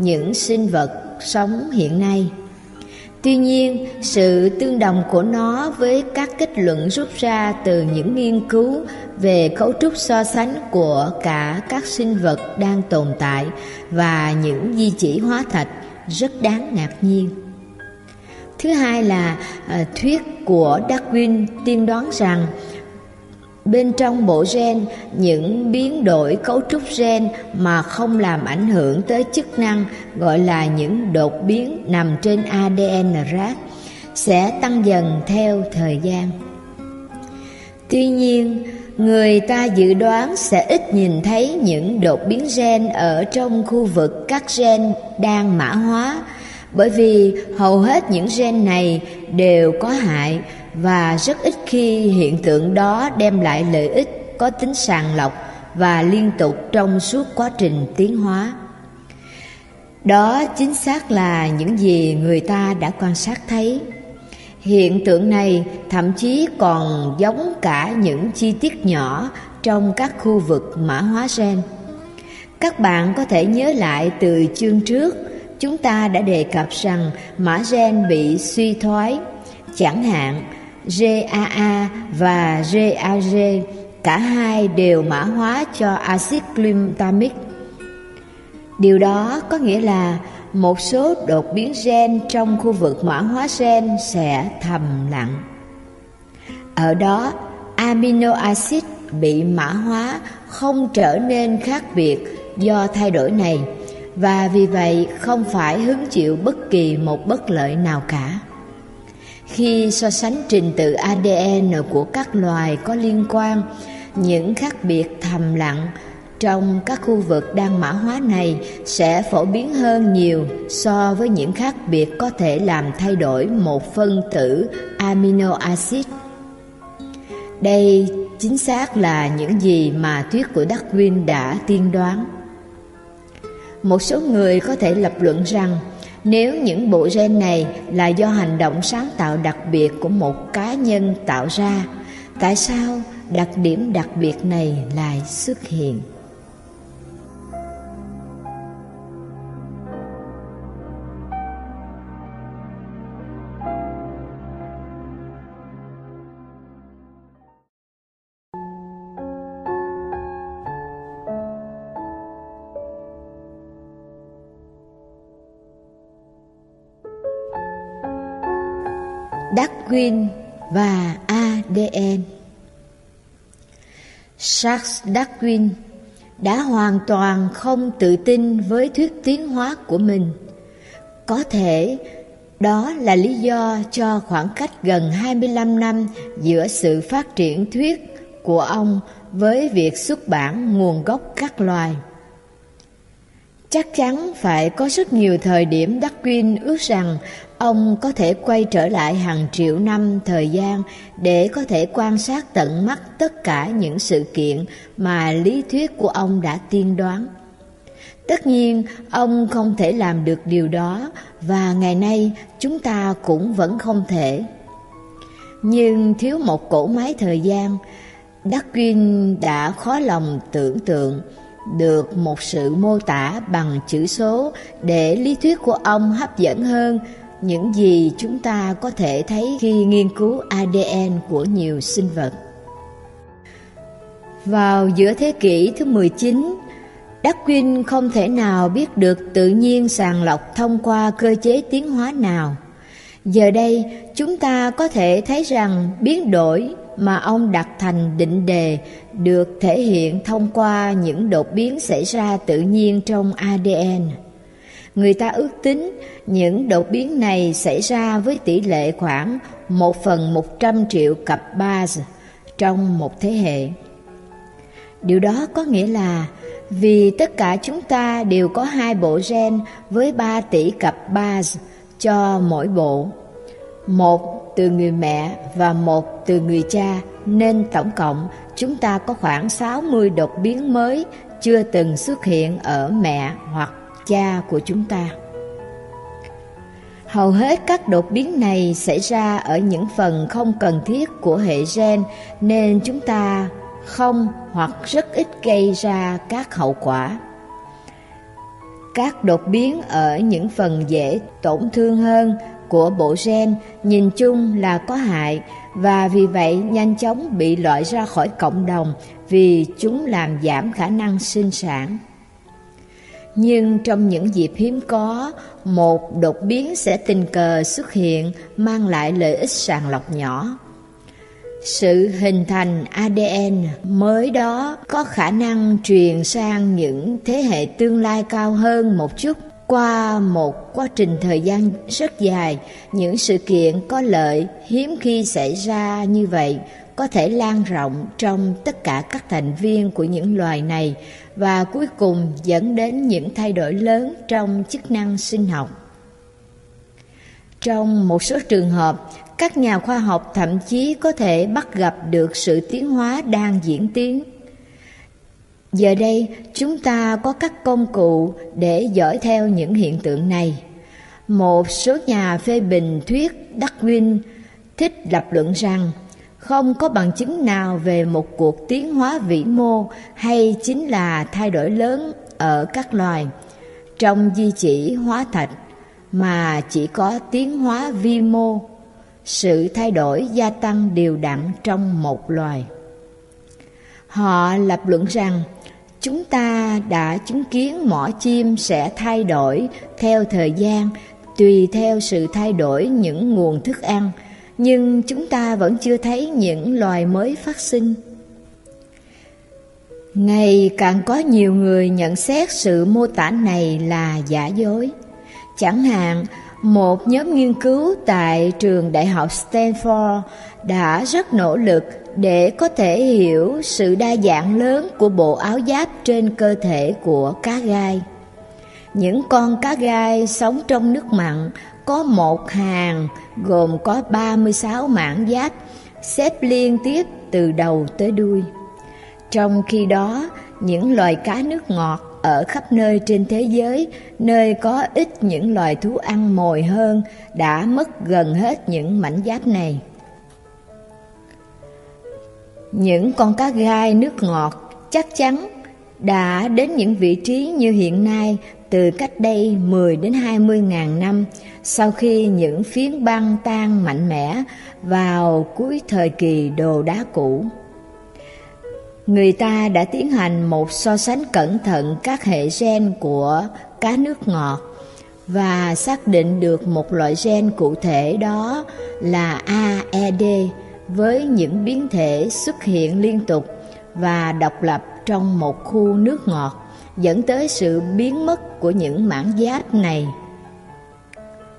những sinh vật sống hiện nay. Tuy nhiên, sự tương đồng của nó với các kết luận rút ra từ những nghiên cứu về cấu trúc so sánh của cả các sinh vật đang tồn tại và những di chỉ hóa thạch rất đáng ngạc nhiên. Thứ hai là à, thuyết của Darwin tiên đoán rằng bên trong bộ gen những biến đổi cấu trúc gen mà không làm ảnh hưởng tới chức năng gọi là những đột biến nằm trên ADN rác sẽ tăng dần theo thời gian. Tuy nhiên, người ta dự đoán sẽ ít nhìn thấy những đột biến gen ở trong khu vực các gen đang mã hóa bởi vì hầu hết những gen này đều có hại và rất ít khi hiện tượng đó đem lại lợi ích có tính sàng lọc và liên tục trong suốt quá trình tiến hóa. Đó chính xác là những gì người ta đã quan sát thấy. Hiện tượng này thậm chí còn giống cả những chi tiết nhỏ trong các khu vực mã hóa gen. Các bạn có thể nhớ lại từ chương trước, chúng ta đã đề cập rằng mã gen bị suy thoái, chẳng hạn GAA và GAG cả hai đều mã hóa cho axit glutamic. Điều đó có nghĩa là một số đột biến gen trong khu vực mã hóa gen sẽ thầm lặng. Ở đó, amino acid bị mã hóa không trở nên khác biệt do thay đổi này và vì vậy không phải hứng chịu bất kỳ một bất lợi nào cả. Khi so sánh trình tự ADN của các loài có liên quan, những khác biệt thầm lặng trong các khu vực đang mã hóa này sẽ phổ biến hơn nhiều so với những khác biệt có thể làm thay đổi một phân tử amino acid. Đây chính xác là những gì mà thuyết của Darwin đã tiên đoán. Một số người có thể lập luận rằng nếu những bộ gen này là do hành động sáng tạo đặc biệt của một cá nhân tạo ra, tại sao đặc điểm đặc biệt này lại xuất hiện? Darwin và ADN Charles Darwin đã hoàn toàn không tự tin với thuyết tiến hóa của mình Có thể, đó là lý do cho khoảng cách gần 25 năm giữa sự phát triển thuyết của ông với việc xuất bản nguồn gốc các loài. Chắc chắn phải có rất nhiều thời điểm Darwin ước rằng ông có thể quay trở lại hàng triệu năm thời gian để có thể quan sát tận mắt tất cả những sự kiện mà lý thuyết của ông đã tiên đoán. Tất nhiên, ông không thể làm được điều đó và ngày nay chúng ta cũng vẫn không thể. Nhưng thiếu một cỗ máy thời gian, Darwin đã khó lòng tưởng tượng được một sự mô tả bằng chữ số để lý thuyết của ông hấp dẫn hơn những gì chúng ta có thể thấy khi nghiên cứu ADN của nhiều sinh vật. Vào giữa thế kỷ thứ 19, Darwin không thể nào biết được tự nhiên sàng lọc thông qua cơ chế tiến hóa nào. Giờ đây, chúng ta có thể thấy rằng biến đổi mà ông đặt thành định đề được thể hiện thông qua những đột biến xảy ra tự nhiên trong ADN. Người ta ước tính những đột biến này xảy ra với tỷ lệ khoảng 1 phần 100 triệu cặp base trong một thế hệ. Điều đó có nghĩa là vì tất cả chúng ta đều có hai bộ gen với 3 tỷ cặp base cho mỗi bộ. Một từ người mẹ và một từ người cha, nên tổng cộng chúng ta có khoảng 60 đột biến mới chưa từng xuất hiện ở mẹ hoặc cha của chúng ta. Hầu hết các đột biến này xảy ra ở những phần không cần thiết của hệ gen, nên chúng ta không hoặc rất ít gây ra các hậu quả. Các đột biến ở những phần dễ tổn thương hơn của bộ gen nhìn chung là có hại và vì vậy nhanh chóng bị loại ra khỏi cộng đồng vì chúng làm giảm khả năng sinh sản. Nhưng trong những dịp hiếm có, một đột biến sẽ tình cờ xuất hiện mang lại lợi ích sàng lọc nhỏ. Sự hình thành ADN mới đó có khả năng truyền sang những thế hệ tương lai cao hơn một chút qua một quá trình thời gian rất dài, những sự kiện có lợi hiếm khi xảy ra như vậy có thể lan rộng trong tất cả các thành viên của những loài này và cuối cùng dẫn đến những thay đổi lớn trong chức năng sinh học. Trong một số trường hợp, các nhà khoa học thậm chí có thể bắt gặp được sự tiến hóa đang diễn tiến. Giờ đây, chúng ta có các công cụ để dõi theo những hiện tượng này. Một số nhà phê bình thuyết Darwin thích lập luận rằng không có bằng chứng nào về một cuộc tiến hóa vĩ mô hay chính là thay đổi lớn ở các loài trong di chỉ hóa thạch mà chỉ có tiến hóa vi mô, sự thay đổi gia tăng đều đặn trong một loài. Họ lập luận rằng chúng ta đã chứng kiến mỏ chim sẽ thay đổi theo thời gian tùy theo sự thay đổi những nguồn thức ăn nhưng chúng ta vẫn chưa thấy những loài mới phát sinh. Ngày càng có nhiều người nhận xét sự mô tả này là giả dối. Chẳng hạn, một nhóm nghiên cứu tại trường đại học Stanford đã rất nỗ lực để có thể hiểu sự đa dạng lớn của bộ áo giáp trên cơ thể của cá gai. Những con cá gai sống trong nước mặn có một hàng gồm có 36 mảng giáp xếp liên tiếp từ đầu tới đuôi. Trong khi đó, những loài cá nước ngọt ở khắp nơi trên thế giới, nơi có ít những loài thú ăn mồi hơn, đã mất gần hết những mảnh giáp này. Những con cá gai nước ngọt chắc chắn đã đến những vị trí như hiện nay từ cách đây 10 đến 20 ngàn năm sau khi những phiến băng tan mạnh mẽ vào cuối thời kỳ đồ đá cũ. Người ta đã tiến hành một so sánh cẩn thận các hệ gen của cá nước ngọt và xác định được một loại gen cụ thể đó là AED với những biến thể xuất hiện liên tục và độc lập trong một khu nước ngọt dẫn tới sự biến mất của những mảng giáp này.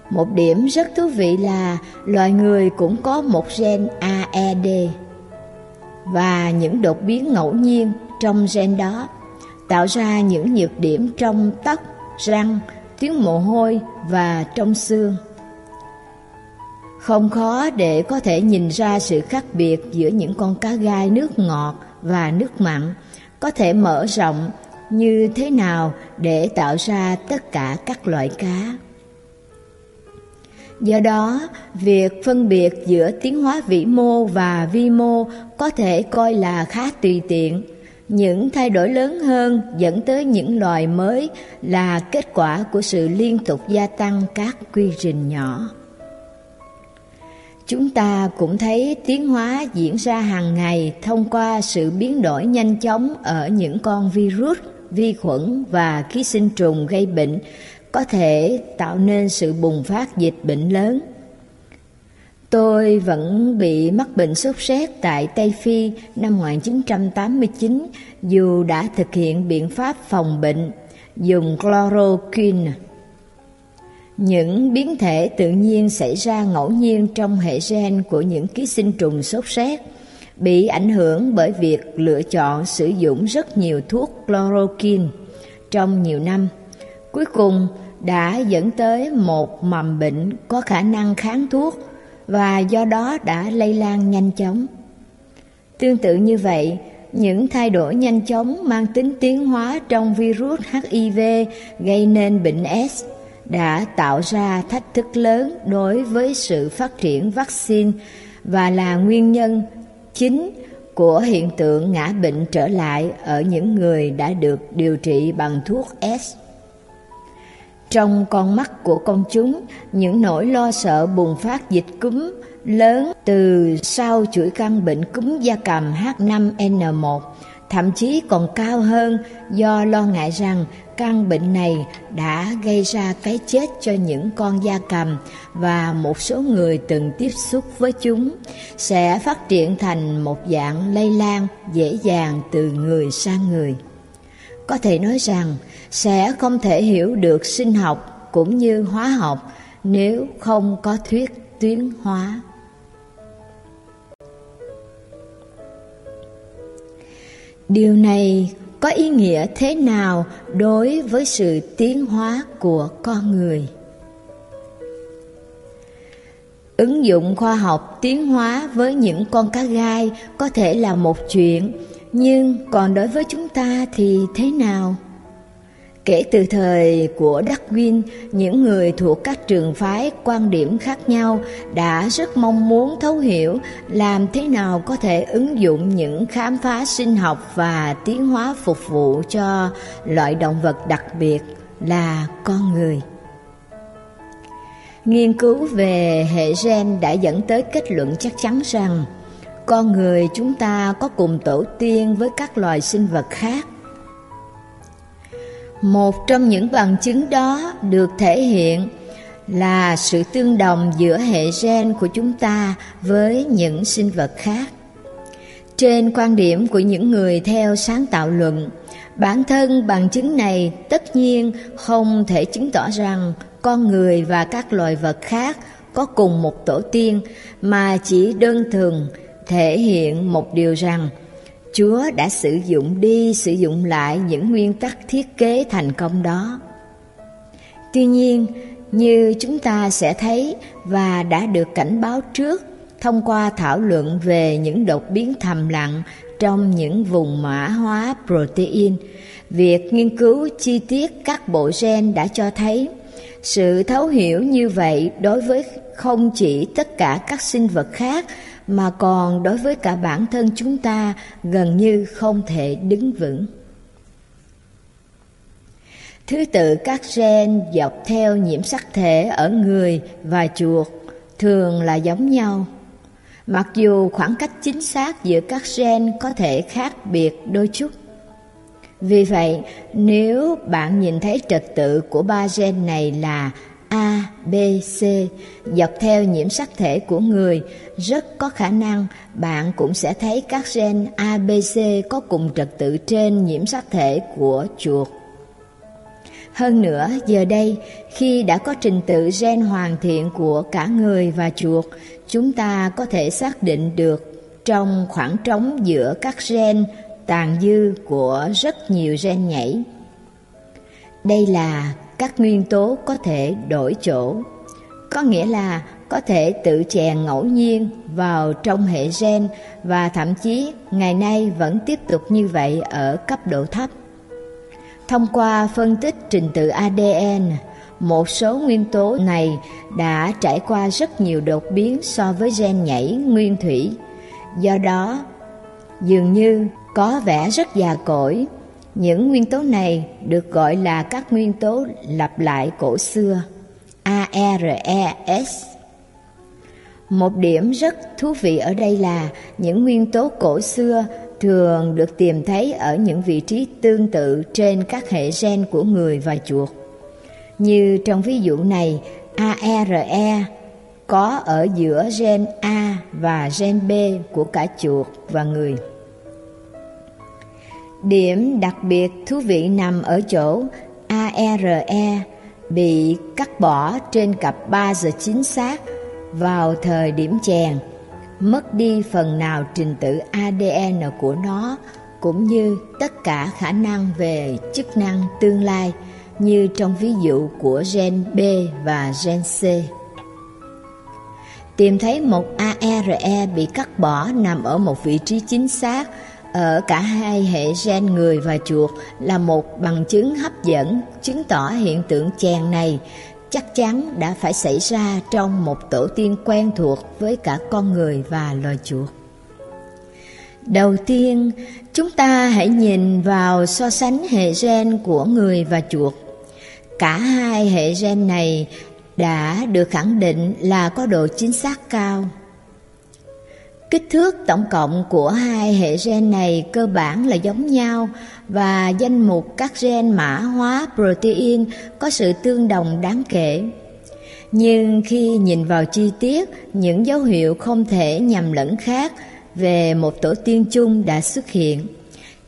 Một điểm rất thú vị là loài người cũng có một gen AED và những đột biến ngẫu nhiên trong gen đó tạo ra những nhược điểm trong tóc, răng, tiếng mồ hôi và trong xương. Không khó để có thể nhìn ra sự khác biệt giữa những con cá gai nước ngọt và nước mặn có thể mở rộng như thế nào để tạo ra tất cả các loại cá. Do đó, việc phân biệt giữa tiến hóa vĩ mô và vi mô có thể coi là khá tùy tiện. Những thay đổi lớn hơn dẫn tới những loài mới là kết quả của sự liên tục gia tăng các quy trình nhỏ. Chúng ta cũng thấy tiến hóa diễn ra hàng ngày thông qua sự biến đổi nhanh chóng ở những con virus, vi khuẩn và ký sinh trùng gây bệnh có thể tạo nên sự bùng phát dịch bệnh lớn. Tôi vẫn bị mắc bệnh sốt rét tại Tây Phi năm 1989 dù đã thực hiện biện pháp phòng bệnh dùng chloroquine. Những biến thể tự nhiên xảy ra ngẫu nhiên trong hệ gen của những ký sinh trùng sốt rét bị ảnh hưởng bởi việc lựa chọn sử dụng rất nhiều thuốc chloroquine trong nhiều năm. Cuối cùng đã dẫn tới một mầm bệnh có khả năng kháng thuốc và do đó đã lây lan nhanh chóng. Tương tự như vậy, những thay đổi nhanh chóng mang tính tiến hóa trong virus HIV gây nên bệnh S đã tạo ra thách thức lớn đối với sự phát triển vaccine và là nguyên nhân chính của hiện tượng ngã bệnh trở lại ở những người đã được điều trị bằng thuốc S. Trong con mắt của công chúng, những nỗi lo sợ bùng phát dịch cúm lớn từ sau chuỗi căn bệnh cúm gia cầm H5N1 thậm chí còn cao hơn do lo ngại rằng căn bệnh này đã gây ra cái chết cho những con da cầm và một số người từng tiếp xúc với chúng, sẽ phát triển thành một dạng lây lan dễ dàng từ người sang người. Có thể nói rằng sẽ không thể hiểu được sinh học cũng như hóa học nếu không có thuyết tuyến hóa. Điều này có ý nghĩa thế nào đối với sự tiến hóa của con người? Ứng dụng khoa học tiến hóa với những con cá gai có thể là một chuyện, nhưng còn đối với chúng ta thì thế nào? Kể từ thời của Darwin, những người thuộc các trường phái quan điểm khác nhau đã rất mong muốn thấu hiểu làm thế nào có thể ứng dụng những khám phá sinh học và tiến hóa phục vụ cho loại động vật đặc biệt là con người. Nghiên cứu về hệ gen đã dẫn tới kết luận chắc chắn rằng con người chúng ta có cùng tổ tiên với các loài sinh vật khác một trong những bằng chứng đó được thể hiện là sự tương đồng giữa hệ gen của chúng ta với những sinh vật khác. Trên quan điểm của những người theo sáng tạo luận, bản thân bằng chứng này tất nhiên không thể chứng tỏ rằng con người và các loài vật khác có cùng một tổ tiên mà chỉ đơn thuần thể hiện một điều rằng Chúa đã sử dụng đi sử dụng lại những nguyên tắc thiết kế thành công đó. Tuy nhiên, như chúng ta sẽ thấy và đã được cảnh báo trước thông qua thảo luận về những đột biến thầm lặng trong những vùng mã hóa protein, việc nghiên cứu chi tiết các bộ gen đã cho thấy sự thấu hiểu như vậy đối với không chỉ tất cả các sinh vật khác mà còn đối với cả bản thân chúng ta gần như không thể đứng vững. Thứ tự các gen dọc theo nhiễm sắc thể ở người và chuột thường là giống nhau. Mặc dù khoảng cách chính xác giữa các gen có thể khác biệt đôi chút. Vì vậy, nếu bạn nhìn thấy trật tự của ba gen này là A, B, C dọc theo nhiễm sắc thể của người, rất có khả năng bạn cũng sẽ thấy các gen A, B, C có cùng trật tự trên nhiễm sắc thể của chuột. Hơn nữa, giờ đây, khi đã có trình tự gen hoàn thiện của cả người và chuột, chúng ta có thể xác định được trong khoảng trống giữa các gen tàn dư của rất nhiều gen nhảy. Đây là các nguyên tố có thể đổi chỗ, có nghĩa là có thể tự chèn ngẫu nhiên vào trong hệ gen và thậm chí ngày nay vẫn tiếp tục như vậy ở cấp độ thấp. Thông qua phân tích trình tự ADN, một số nguyên tố này đã trải qua rất nhiều đột biến so với gen nhảy nguyên thủy. Do đó, dường như có vẻ rất già cỗi. Những nguyên tố này được gọi là các nguyên tố lặp lại cổ xưa, ARES. Một điểm rất thú vị ở đây là những nguyên tố cổ xưa thường được tìm thấy ở những vị trí tương tự trên các hệ gen của người và chuột. Như trong ví dụ này, ARE có ở giữa gen A và gen B của cả chuột và người. Điểm đặc biệt thú vị nằm ở chỗ ARE bị cắt bỏ trên cặp 3 giờ chính xác vào thời điểm chèn, mất đi phần nào trình tự ADN của nó cũng như tất cả khả năng về chức năng tương lai như trong ví dụ của gen B và gen C. Tìm thấy một ARE bị cắt bỏ nằm ở một vị trí chính xác ở cả hai hệ gen người và chuột là một bằng chứng hấp dẫn chứng tỏ hiện tượng chèn này chắc chắn đã phải xảy ra trong một tổ tiên quen thuộc với cả con người và loài chuột. Đầu tiên, chúng ta hãy nhìn vào so sánh hệ gen của người và chuột. Cả hai hệ gen này đã được khẳng định là có độ chính xác cao. Kích thước tổng cộng của hai hệ gen này cơ bản là giống nhau và danh mục các gen mã hóa protein có sự tương đồng đáng kể. Nhưng khi nhìn vào chi tiết, những dấu hiệu không thể nhầm lẫn khác về một tổ tiên chung đã xuất hiện.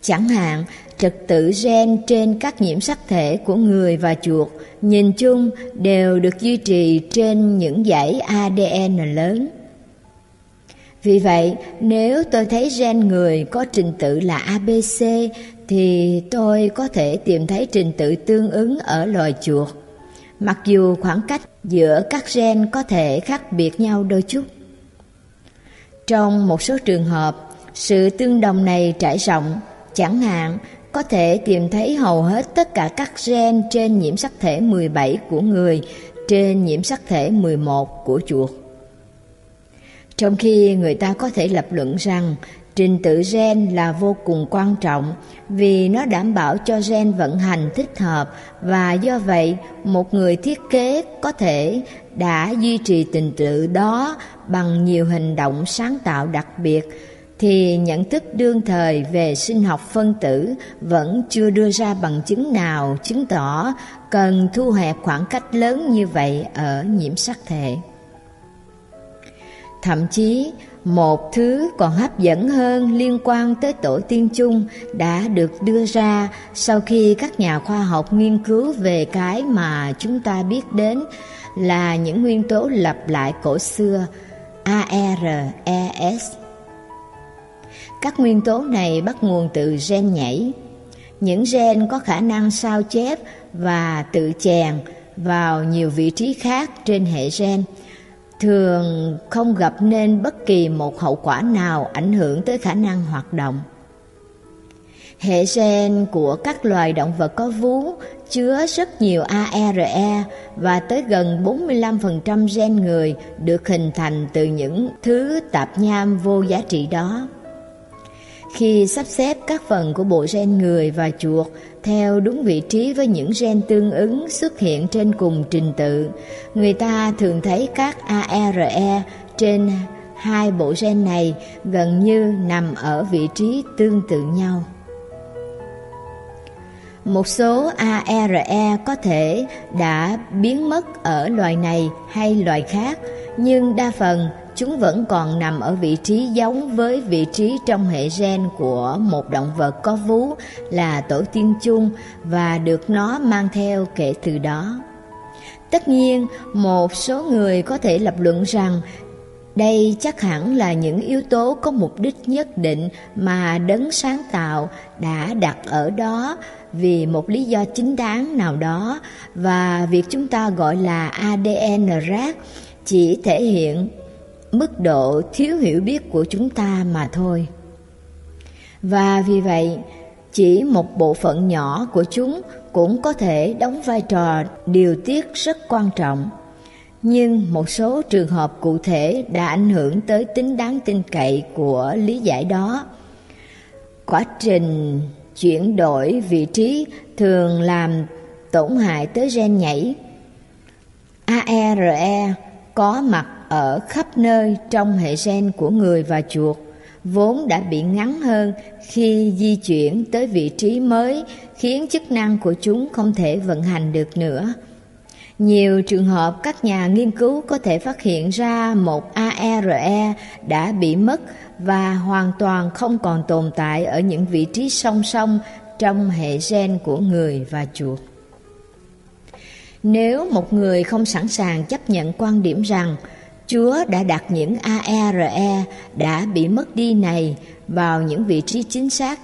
Chẳng hạn, trật tự gen trên các nhiễm sắc thể của người và chuột nhìn chung đều được duy trì trên những dãy ADN lớn. Vì vậy, nếu tôi thấy gen người có trình tự là ABC thì tôi có thể tìm thấy trình tự tương ứng ở loài chuột. Mặc dù khoảng cách giữa các gen có thể khác biệt nhau đôi chút. Trong một số trường hợp, sự tương đồng này trải rộng, chẳng hạn có thể tìm thấy hầu hết tất cả các gen trên nhiễm sắc thể 17 của người trên nhiễm sắc thể 11 của chuột. Trong khi người ta có thể lập luận rằng trình tự gen là vô cùng quan trọng vì nó đảm bảo cho gen vận hành thích hợp và do vậy một người thiết kế có thể đã duy trì trình tự đó bằng nhiều hành động sáng tạo đặc biệt, thì nhận thức đương thời về sinh học phân tử vẫn chưa đưa ra bằng chứng nào chứng tỏ cần thu hẹp khoảng cách lớn như vậy ở nhiễm sắc thể. Thậm chí, một thứ còn hấp dẫn hơn liên quan tới tổ tiên chung đã được đưa ra sau khi các nhà khoa học nghiên cứu về cái mà chúng ta biết đến là những nguyên tố lặp lại cổ xưa ARES. Các nguyên tố này bắt nguồn từ gen nhảy. Những gen có khả năng sao chép và tự chèn vào nhiều vị trí khác trên hệ gen thường không gặp nên bất kỳ một hậu quả nào ảnh hưởng tới khả năng hoạt động. Hệ gen của các loài động vật có vú chứa rất nhiều ARE và tới gần 45% gen người được hình thành từ những thứ tạp nham vô giá trị đó. Khi sắp xếp các phần của bộ gen người và chuột theo đúng vị trí với những gen tương ứng xuất hiện trên cùng trình tự, người ta thường thấy các ARE trên hai bộ gen này gần như nằm ở vị trí tương tự nhau. Một số ARE có thể đã biến mất ở loài này hay loài khác, nhưng đa phần chúng vẫn còn nằm ở vị trí giống với vị trí trong hệ gen của một động vật có vú là tổ tiên chung và được nó mang theo kể từ đó. Tất nhiên, một số người có thể lập luận rằng đây chắc hẳn là những yếu tố có mục đích nhất định mà đấng sáng tạo đã đặt ở đó vì một lý do chính đáng nào đó và việc chúng ta gọi là ADN rác chỉ thể hiện mức độ thiếu hiểu biết của chúng ta mà thôi. Và vì vậy, chỉ một bộ phận nhỏ của chúng cũng có thể đóng vai trò điều tiết rất quan trọng. Nhưng một số trường hợp cụ thể đã ảnh hưởng tới tính đáng tin cậy của lý giải đó. Quá trình chuyển đổi vị trí thường làm tổn hại tới gen nhảy. ARE có mặt ở khắp nơi trong hệ gen của người và chuột, vốn đã bị ngắn hơn khi di chuyển tới vị trí mới, khiến chức năng của chúng không thể vận hành được nữa. Nhiều trường hợp các nhà nghiên cứu có thể phát hiện ra một ARE đã bị mất và hoàn toàn không còn tồn tại ở những vị trí song song trong hệ gen của người và chuột. Nếu một người không sẵn sàng chấp nhận quan điểm rằng Chúa đã đặt những ARE đã bị mất đi này vào những vị trí chính xác,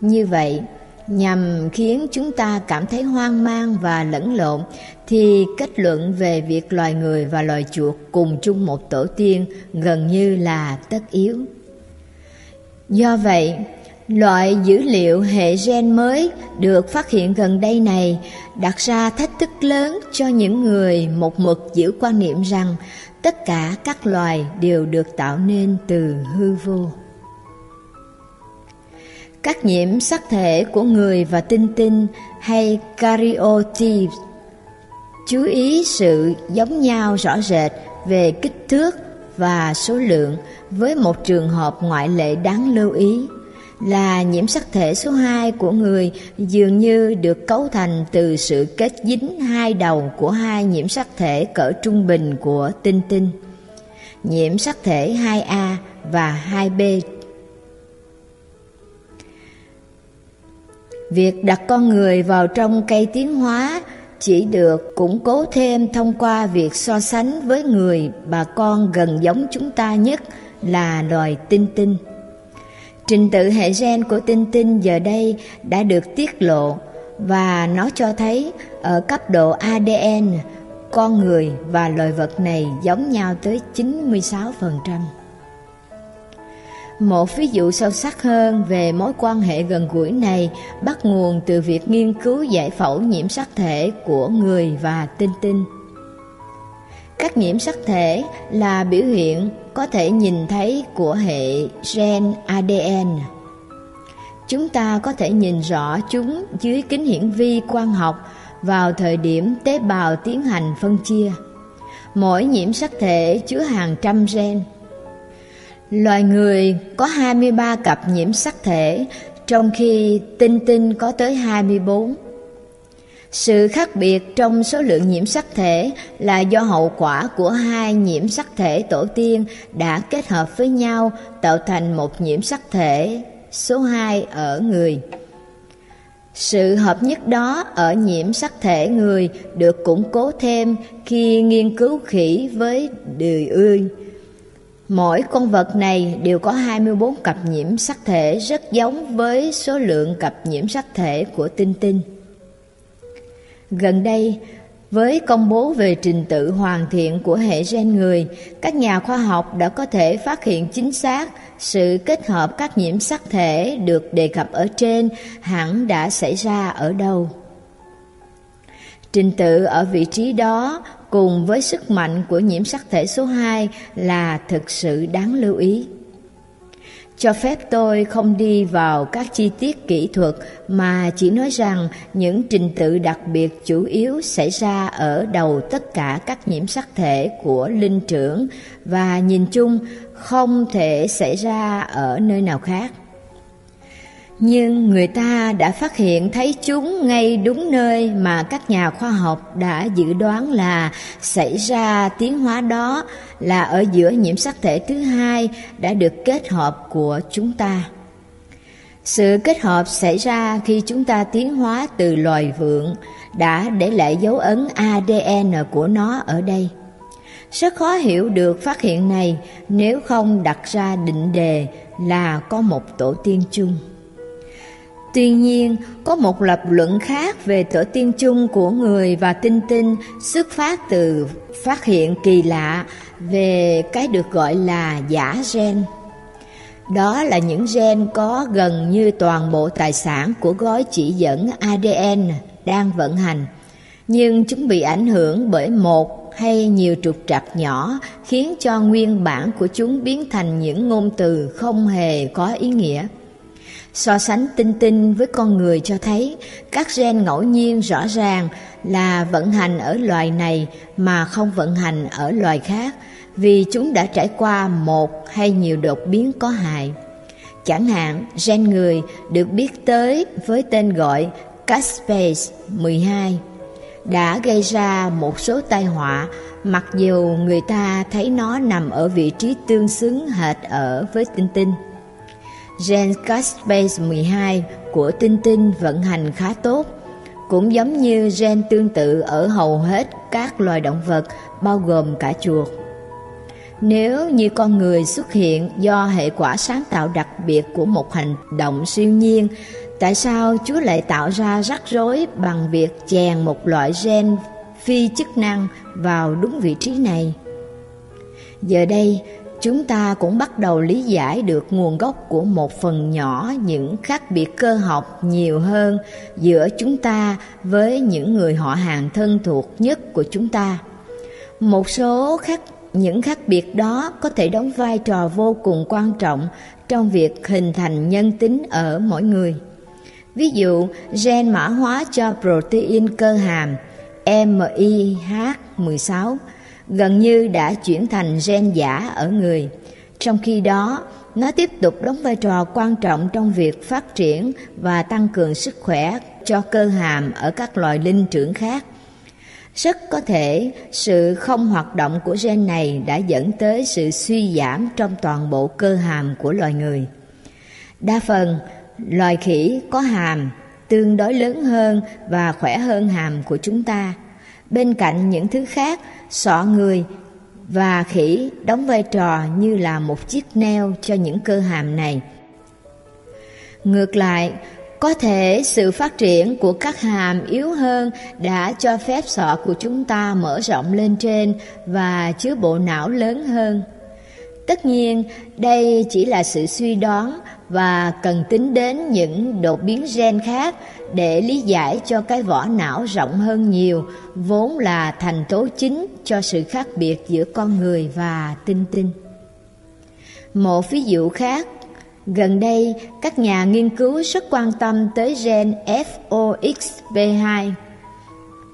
như vậy nhằm khiến chúng ta cảm thấy hoang mang và lẫn lộn thì kết luận về việc loài người và loài chuột cùng chung một tổ tiên gần như là tất yếu. Do vậy, loại dữ liệu hệ gen mới được phát hiện gần đây này đặt ra thách thức lớn cho những người một mực giữ quan niệm rằng tất cả các loài đều được tạo nên từ hư vô. Các nhiễm sắc thể của người và tinh tinh hay karyotypes chú ý sự giống nhau rõ rệt về kích thước và số lượng với một trường hợp ngoại lệ đáng lưu ý là nhiễm sắc thể số 2 của người dường như được cấu thành từ sự kết dính hai đầu của hai nhiễm sắc thể cỡ trung bình của tinh tinh. Nhiễm sắc thể 2A và 2B. Việc đặt con người vào trong cây tiến hóa chỉ được củng cố thêm thông qua việc so sánh với người bà con gần giống chúng ta nhất là loài tinh tinh. Trình tự hệ gen của tinh tinh giờ đây đã được tiết lộ và nó cho thấy ở cấp độ ADN, con người và loài vật này giống nhau tới 96%. Một ví dụ sâu sắc hơn về mối quan hệ gần gũi này bắt nguồn từ việc nghiên cứu giải phẫu nhiễm sắc thể của người và tinh tinh. Các nhiễm sắc thể là biểu hiện có thể nhìn thấy của hệ gen ADN. Chúng ta có thể nhìn rõ chúng dưới kính hiển vi quang học vào thời điểm tế bào tiến hành phân chia. Mỗi nhiễm sắc thể chứa hàng trăm gen. Loài người có 23 cặp nhiễm sắc thể, trong khi tinh tinh có tới 24. Sự khác biệt trong số lượng nhiễm sắc thể là do hậu quả của hai nhiễm sắc thể tổ tiên đã kết hợp với nhau tạo thành một nhiễm sắc thể số 2 ở người. Sự hợp nhất đó ở nhiễm sắc thể người được củng cố thêm khi nghiên cứu khỉ với đười ươi. Mỗi con vật này đều có 24 cặp nhiễm sắc thể rất giống với số lượng cặp nhiễm sắc thể của tinh tinh. Gần đây, với công bố về trình tự hoàn thiện của hệ gen người, các nhà khoa học đã có thể phát hiện chính xác sự kết hợp các nhiễm sắc thể được đề cập ở trên hẳn đã xảy ra ở đâu. Trình tự ở vị trí đó cùng với sức mạnh của nhiễm sắc thể số 2 là thực sự đáng lưu ý. Cho phép tôi không đi vào các chi tiết kỹ thuật mà chỉ nói rằng những trình tự đặc biệt chủ yếu xảy ra ở đầu tất cả các nhiễm sắc thể của linh trưởng và nhìn chung, không thể xảy ra ở nơi nào khác. Nhưng người ta đã phát hiện thấy chúng ngay đúng nơi mà các nhà khoa học đã dự đoán là xảy ra tiến hóa đó, là ở giữa nhiễm sắc thể thứ hai đã được kết hợp của chúng ta. Sự kết hợp xảy ra khi chúng ta tiến hóa từ loài vượn đã để lại dấu ấn ADN của nó ở đây. Rất khó hiểu được phát hiện này nếu không đặt ra định đề là có một tổ tiên chung. Tuy nhiên, có một lập luận khác về tổ tiên chung của người và tinh tinh xuất phát từ phát hiện kỳ lạ về cái được gọi là giả gen. Đó là những gen có gần như toàn bộ tài sản của gói chỉ dẫn ADN đang vận hành, nhưng chúng bị ảnh hưởng bởi một hay nhiều trục trặc nhỏ khiến cho nguyên bản của chúng biến thành những ngôn từ không hề có ý nghĩa. So sánh tinh tinh với con người cho thấy các gen ngẫu nhiên rõ ràng là vận hành ở loài này mà không vận hành ở loài khác vì chúng đã trải qua một hay nhiều đột biến có hại. Chẳng hạn, gen người được biết tới với tên gọi Caspase 12 đã gây ra một số tai họa mặc dù người ta thấy nó nằm ở vị trí tương xứng hệt ở với tinh tinh. Gen Caspase 12 của tinh tinh vận hành khá tốt, cũng giống như gen tương tự ở hầu hết các loài động vật bao gồm cả chuột. Nếu như con người xuất hiện do hệ quả sáng tạo đặc biệt của một hành động siêu nhiên, tại sao Chúa lại tạo ra rắc rối bằng việc chèn một loại gen phi chức năng vào đúng vị trí này? Giờ đây, chúng ta cũng bắt đầu lý giải được nguồn gốc của một phần nhỏ những khác biệt cơ học nhiều hơn giữa chúng ta với những người họ hàng thân thuộc nhất của chúng ta. Một số khác những khác biệt đó có thể đóng vai trò vô cùng quan trọng trong việc hình thành nhân tính ở mỗi người. Ví dụ, gen mã hóa cho protein cơ hàm MIH16 gần như đã chuyển thành gen giả ở người. Trong khi đó, nó tiếp tục đóng vai trò quan trọng trong việc phát triển và tăng cường sức khỏe cho cơ hàm ở các loài linh trưởng khác. Rất có thể sự không hoạt động của gen này đã dẫn tới sự suy giảm trong toàn bộ cơ hàm của loài người. Đa phần, loài khỉ có hàm tương đối lớn hơn và khỏe hơn hàm của chúng ta. Bên cạnh những thứ khác, sọ người và khỉ đóng vai trò như là một chiếc neo cho những cơ hàm này. Ngược lại, có thể sự phát triển của các hàm yếu hơn đã cho phép sọ của chúng ta mở rộng lên trên và chứa bộ não lớn hơn. Tất nhiên, đây chỉ là sự suy đoán và cần tính đến những đột biến gen khác để lý giải cho cái vỏ não rộng hơn nhiều, vốn là thành tố chính cho sự khác biệt giữa con người và tinh tinh. Một ví dụ khác Gần đây, các nhà nghiên cứu rất quan tâm tới gen FOXP2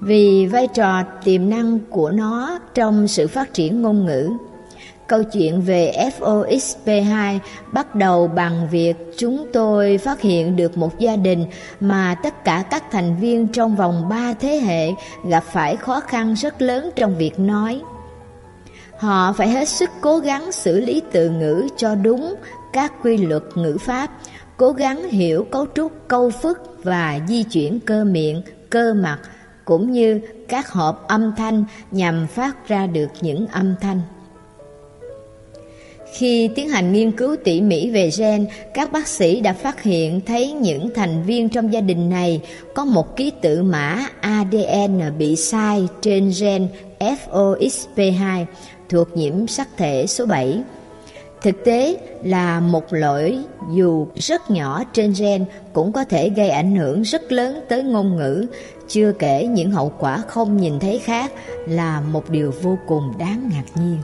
vì vai trò tiềm năng của nó trong sự phát triển ngôn ngữ. Câu chuyện về FOXP2 bắt đầu bằng việc chúng tôi phát hiện được một gia đình mà tất cả các thành viên trong vòng 3 thế hệ gặp phải khó khăn rất lớn trong việc nói. Họ phải hết sức cố gắng xử lý từ ngữ cho đúng các quy luật ngữ pháp, cố gắng hiểu cấu trúc câu phức và di chuyển cơ miệng, cơ mặt, cũng như các hộp âm thanh nhằm phát ra được những âm thanh. Khi tiến hành nghiên cứu tỉ mỉ về gen, các bác sĩ đã phát hiện thấy những thành viên trong gia đình này có một ký tự mã ADN bị sai trên gen FOXP2 thuộc nhiễm sắc thể số 7. Thực tế là một lỗi dù rất nhỏ trên gen cũng có thể gây ảnh hưởng rất lớn tới ngôn ngữ, chưa kể những hậu quả không nhìn thấy khác là một điều vô cùng đáng ngạc nhiên.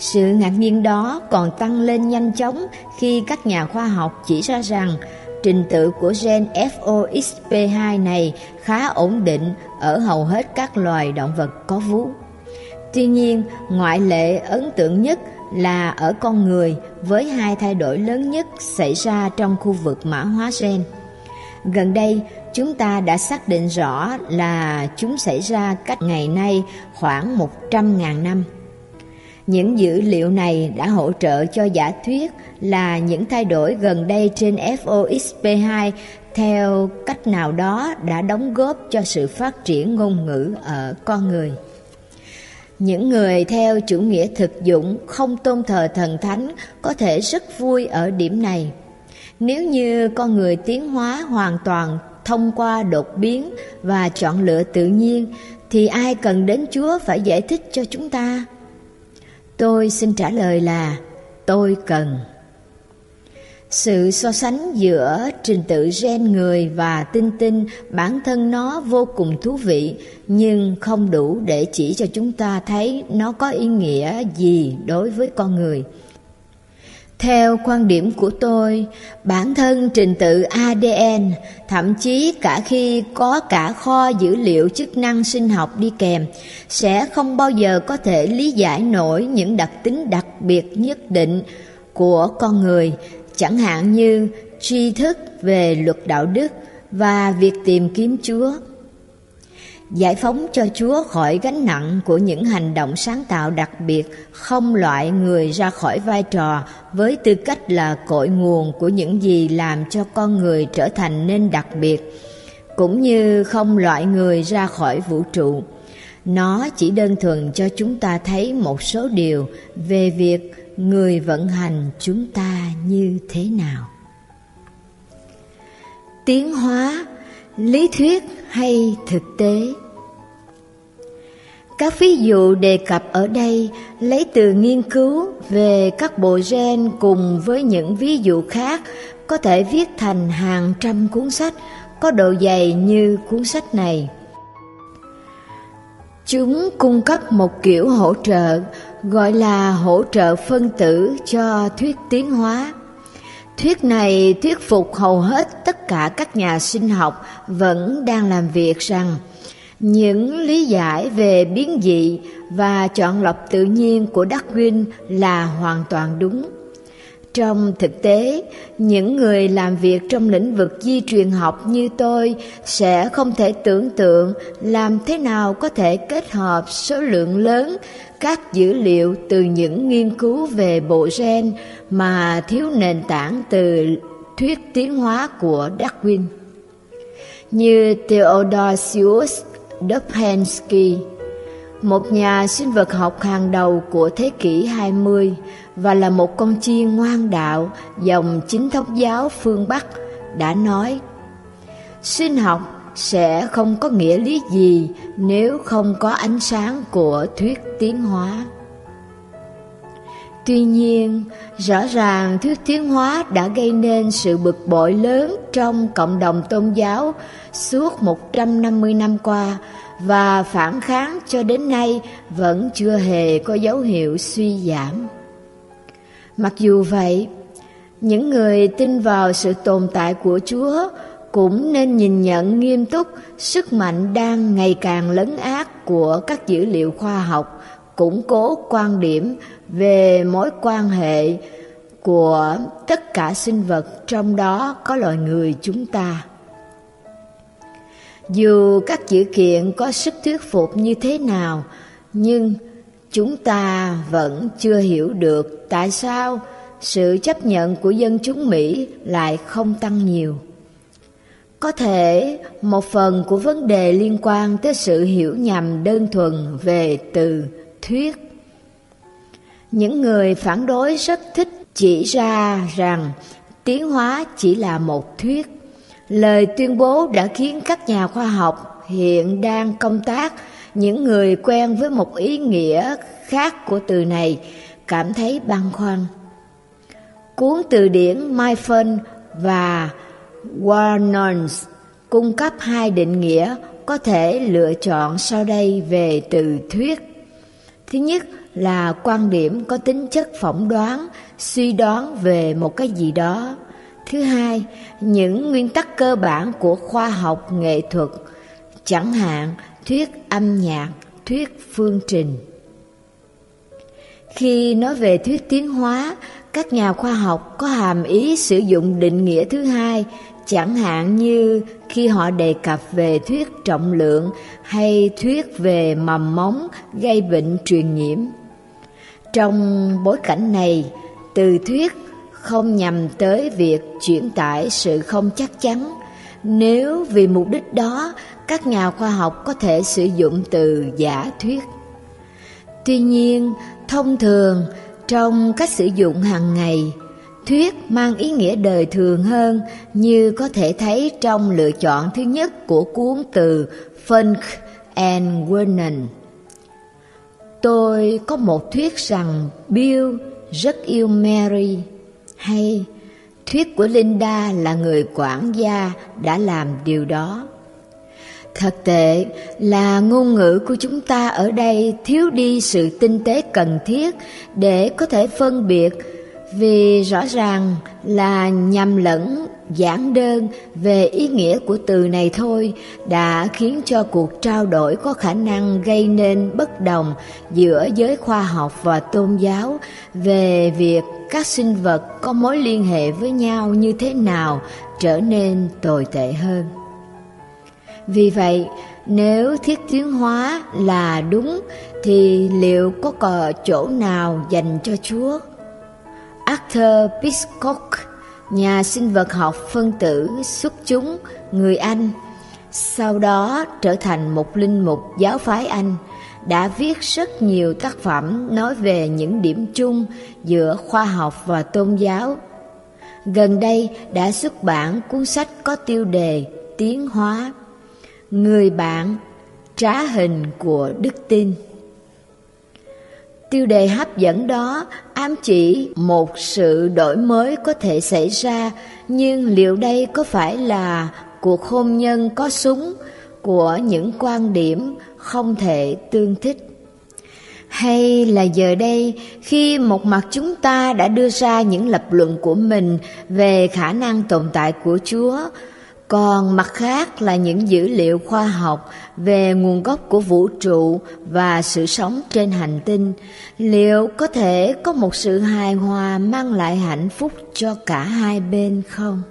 Sự ngạc nhiên đó còn tăng lên nhanh chóng khi các nhà khoa học chỉ ra rằng trình tự của gen FOXP2 này khá ổn định ở hầu hết các loài động vật có vú. Tuy nhiên, ngoại lệ ấn tượng nhất là ở con người với hai thay đổi lớn nhất xảy ra trong khu vực mã hóa gen. Gần đây, chúng ta đã xác định rõ là chúng xảy ra cách ngày nay khoảng 100.000 năm. Những dữ liệu này đã hỗ trợ cho giả thuyết là những thay đổi gần đây trên FOXP2 theo cách nào đó đã đóng góp cho sự phát triển ngôn ngữ ở con người. Những người theo chủ nghĩa thực dụng không tôn thờ thần thánh có thể rất vui ở điểm này. Nếu như con người tiến hóa hoàn toàn thông qua đột biến và chọn lựa tự nhiên, thì ai cần đến Chúa phải giải thích cho chúng ta? Tôi xin trả lời là, tôi cần. Sự so sánh giữa trình tự gen người và tinh tinh, bản thân nó vô cùng thú vị, nhưng không đủ để chỉ cho chúng ta thấy nó có ý nghĩa gì đối với con người. Theo quan điểm của tôi, bản thân trình tự ADN, thậm chí cả khi có cả kho dữ liệu chức năng sinh học đi kèm, sẽ không bao giờ có thể lý giải nổi những đặc tính đặc biệt nhất định của con người, chẳng hạn như tri thức về luật đạo đức và việc tìm kiếm Chúa giải phóng cho Chúa khỏi gánh nặng của những hành động sáng tạo đặc biệt, không loại người ra khỏi vai trò với tư cách là cội nguồn của những gì làm cho con người trở thành nên đặc biệt, cũng như không loại người ra khỏi vũ trụ. Nó chỉ đơn thuần cho chúng ta thấy một số điều về việc người vận hành chúng ta như thế nào. Tiến hóa lý thuyết hay thực tế các ví dụ đề cập ở đây lấy từ nghiên cứu về các bộ gen cùng với những ví dụ khác có thể viết thành hàng trăm cuốn sách có độ dày như cuốn sách này. Chúng cung cấp một kiểu hỗ trợ, gọi là hỗ trợ phân tử cho thuyết tiến hóa. Thuyết này thuyết phục hầu hết tất cả các nhà sinh học vẫn đang làm việc rằng những lý giải về biến dị và chọn lọc tự nhiên của Darwin là hoàn toàn đúng. Trong thực tế, những người làm việc trong lĩnh vực di truyền học như tôi sẽ không thể tưởng tượng làm thế nào có thể kết hợp số lượng lớn các dữ liệu từ những nghiên cứu về bộ gen mà thiếu nền tảng từ thuyết tiến hóa của Darwin. Như Theodosius Dobzhansky, một nhà sinh vật học hàng đầu của thế kỷ 20 và là một con chiên ngoan đạo dòng chính thống giáo phương Bắc, đã nói Sinh học sẽ không có nghĩa lý gì nếu không có ánh sáng của thuyết tiến hóa. Tuy nhiên, rõ ràng thuyết tiến hóa đã gây nên sự bực bội lớn trong cộng đồng tôn giáo suốt 150 năm qua và phản kháng cho đến nay vẫn chưa hề có dấu hiệu suy giảm. Mặc dù vậy, những người tin vào sự tồn tại của Chúa cũng nên nhìn nhận nghiêm túc sức mạnh đang ngày càng lấn át của các dữ liệu khoa học, củng cố quan điểm về mối quan hệ của tất cả sinh vật trong đó có loài người chúng ta. Dù các dữ kiện có sức thuyết phục như thế nào, nhưng chúng ta vẫn chưa hiểu được tại sao sự chấp nhận của dân chúng mỹ lại không tăng nhiều có thể một phần của vấn đề liên quan tới sự hiểu nhầm đơn thuần về từ thuyết. Những người phản đối rất thích chỉ ra rằng tiến hóa chỉ là một thuyết. Lời tuyên bố đã khiến các nhà khoa học hiện đang công tác. Những người quen với một ý nghĩa khác của từ này cảm thấy băn khoăn. Cuốn từ điển Myfon và Warnons cung cấp hai định nghĩa có thể lựa chọn sau đây về từ thuyết. Thứ nhất là quan điểm có tính chất phỏng đoán suy đoán về một cái gì đó. Thứ hai những nguyên tắc cơ bản của khoa học nghệ thuật chẳng hạn thuyết âm nhạc thuyết phương trình. Khi nói về thuyết tiến hóa, các nhà khoa học có hàm ý sử dụng định nghĩa thứ hai, chẳng hạn như khi họ đề cập về thuyết trọng lượng hay thuyết về mầm móng gây bệnh truyền nhiễm. Trong bối cảnh này, từ thuyết không nhằm tới việc chuyển tải sự không chắc chắn. Nếu vì mục đích đó, các nhà khoa học có thể sử dụng từ giả thuyết. Tuy nhiên, thông thường trong cách sử dụng hàng ngày, thuyết mang ý nghĩa đời thường hơn như có thể thấy trong lựa chọn thứ nhất của cuốn từ Funk and Vernon. Tôi có một thuyết rằng Bill rất yêu Mary, hay thuyết của Linda là người quản gia đã làm điều đó. Thật tệ là ngôn ngữ của chúng ta ở đây thiếu đi sự tinh tế cần thiết để có thể phân biệt vì rõ ràng là nhầm lẫn giản đơn về ý nghĩa của từ này thôi đã khiến cho cuộc trao đổi có khả năng gây nên bất đồng giữa giới khoa học và tôn giáo về việc các sinh vật có mối liên hệ với nhau như thế nào trở nên tồi tệ hơn. Vì vậy, nếu thiết tiến hóa là đúng thì liệu có cờ chỗ nào dành cho Chúa? Arthur Piscock, nhà sinh vật học phân tử xuất chúng người Anh, sau đó trở thành một linh mục giáo phái Anh, đã viết rất nhiều tác phẩm nói về những điểm chung giữa khoa học và tôn giáo. Gần đây đã xuất bản cuốn sách có tiêu đề Tiến hóa Người bạn trá hình của đức tin Tiêu đề hấp dẫn đó ám chỉ một sự đổi mới có thể xảy ra, nhưng liệu đây có phải là cuộc hôn nhân có súng của những quan điểm không thể tương thích? Hay là giờ đây, khi một mặt chúng ta đã đưa ra những lập luận của mình về khả năng tồn tại của Chúa, còn mặt khác là những dữ liệu khoa học về nguồn gốc của vũ trụ và sự sống trên hành tinh, liệu có thể có một sự hài hòa mang lại hạnh phúc cho cả hai bên không?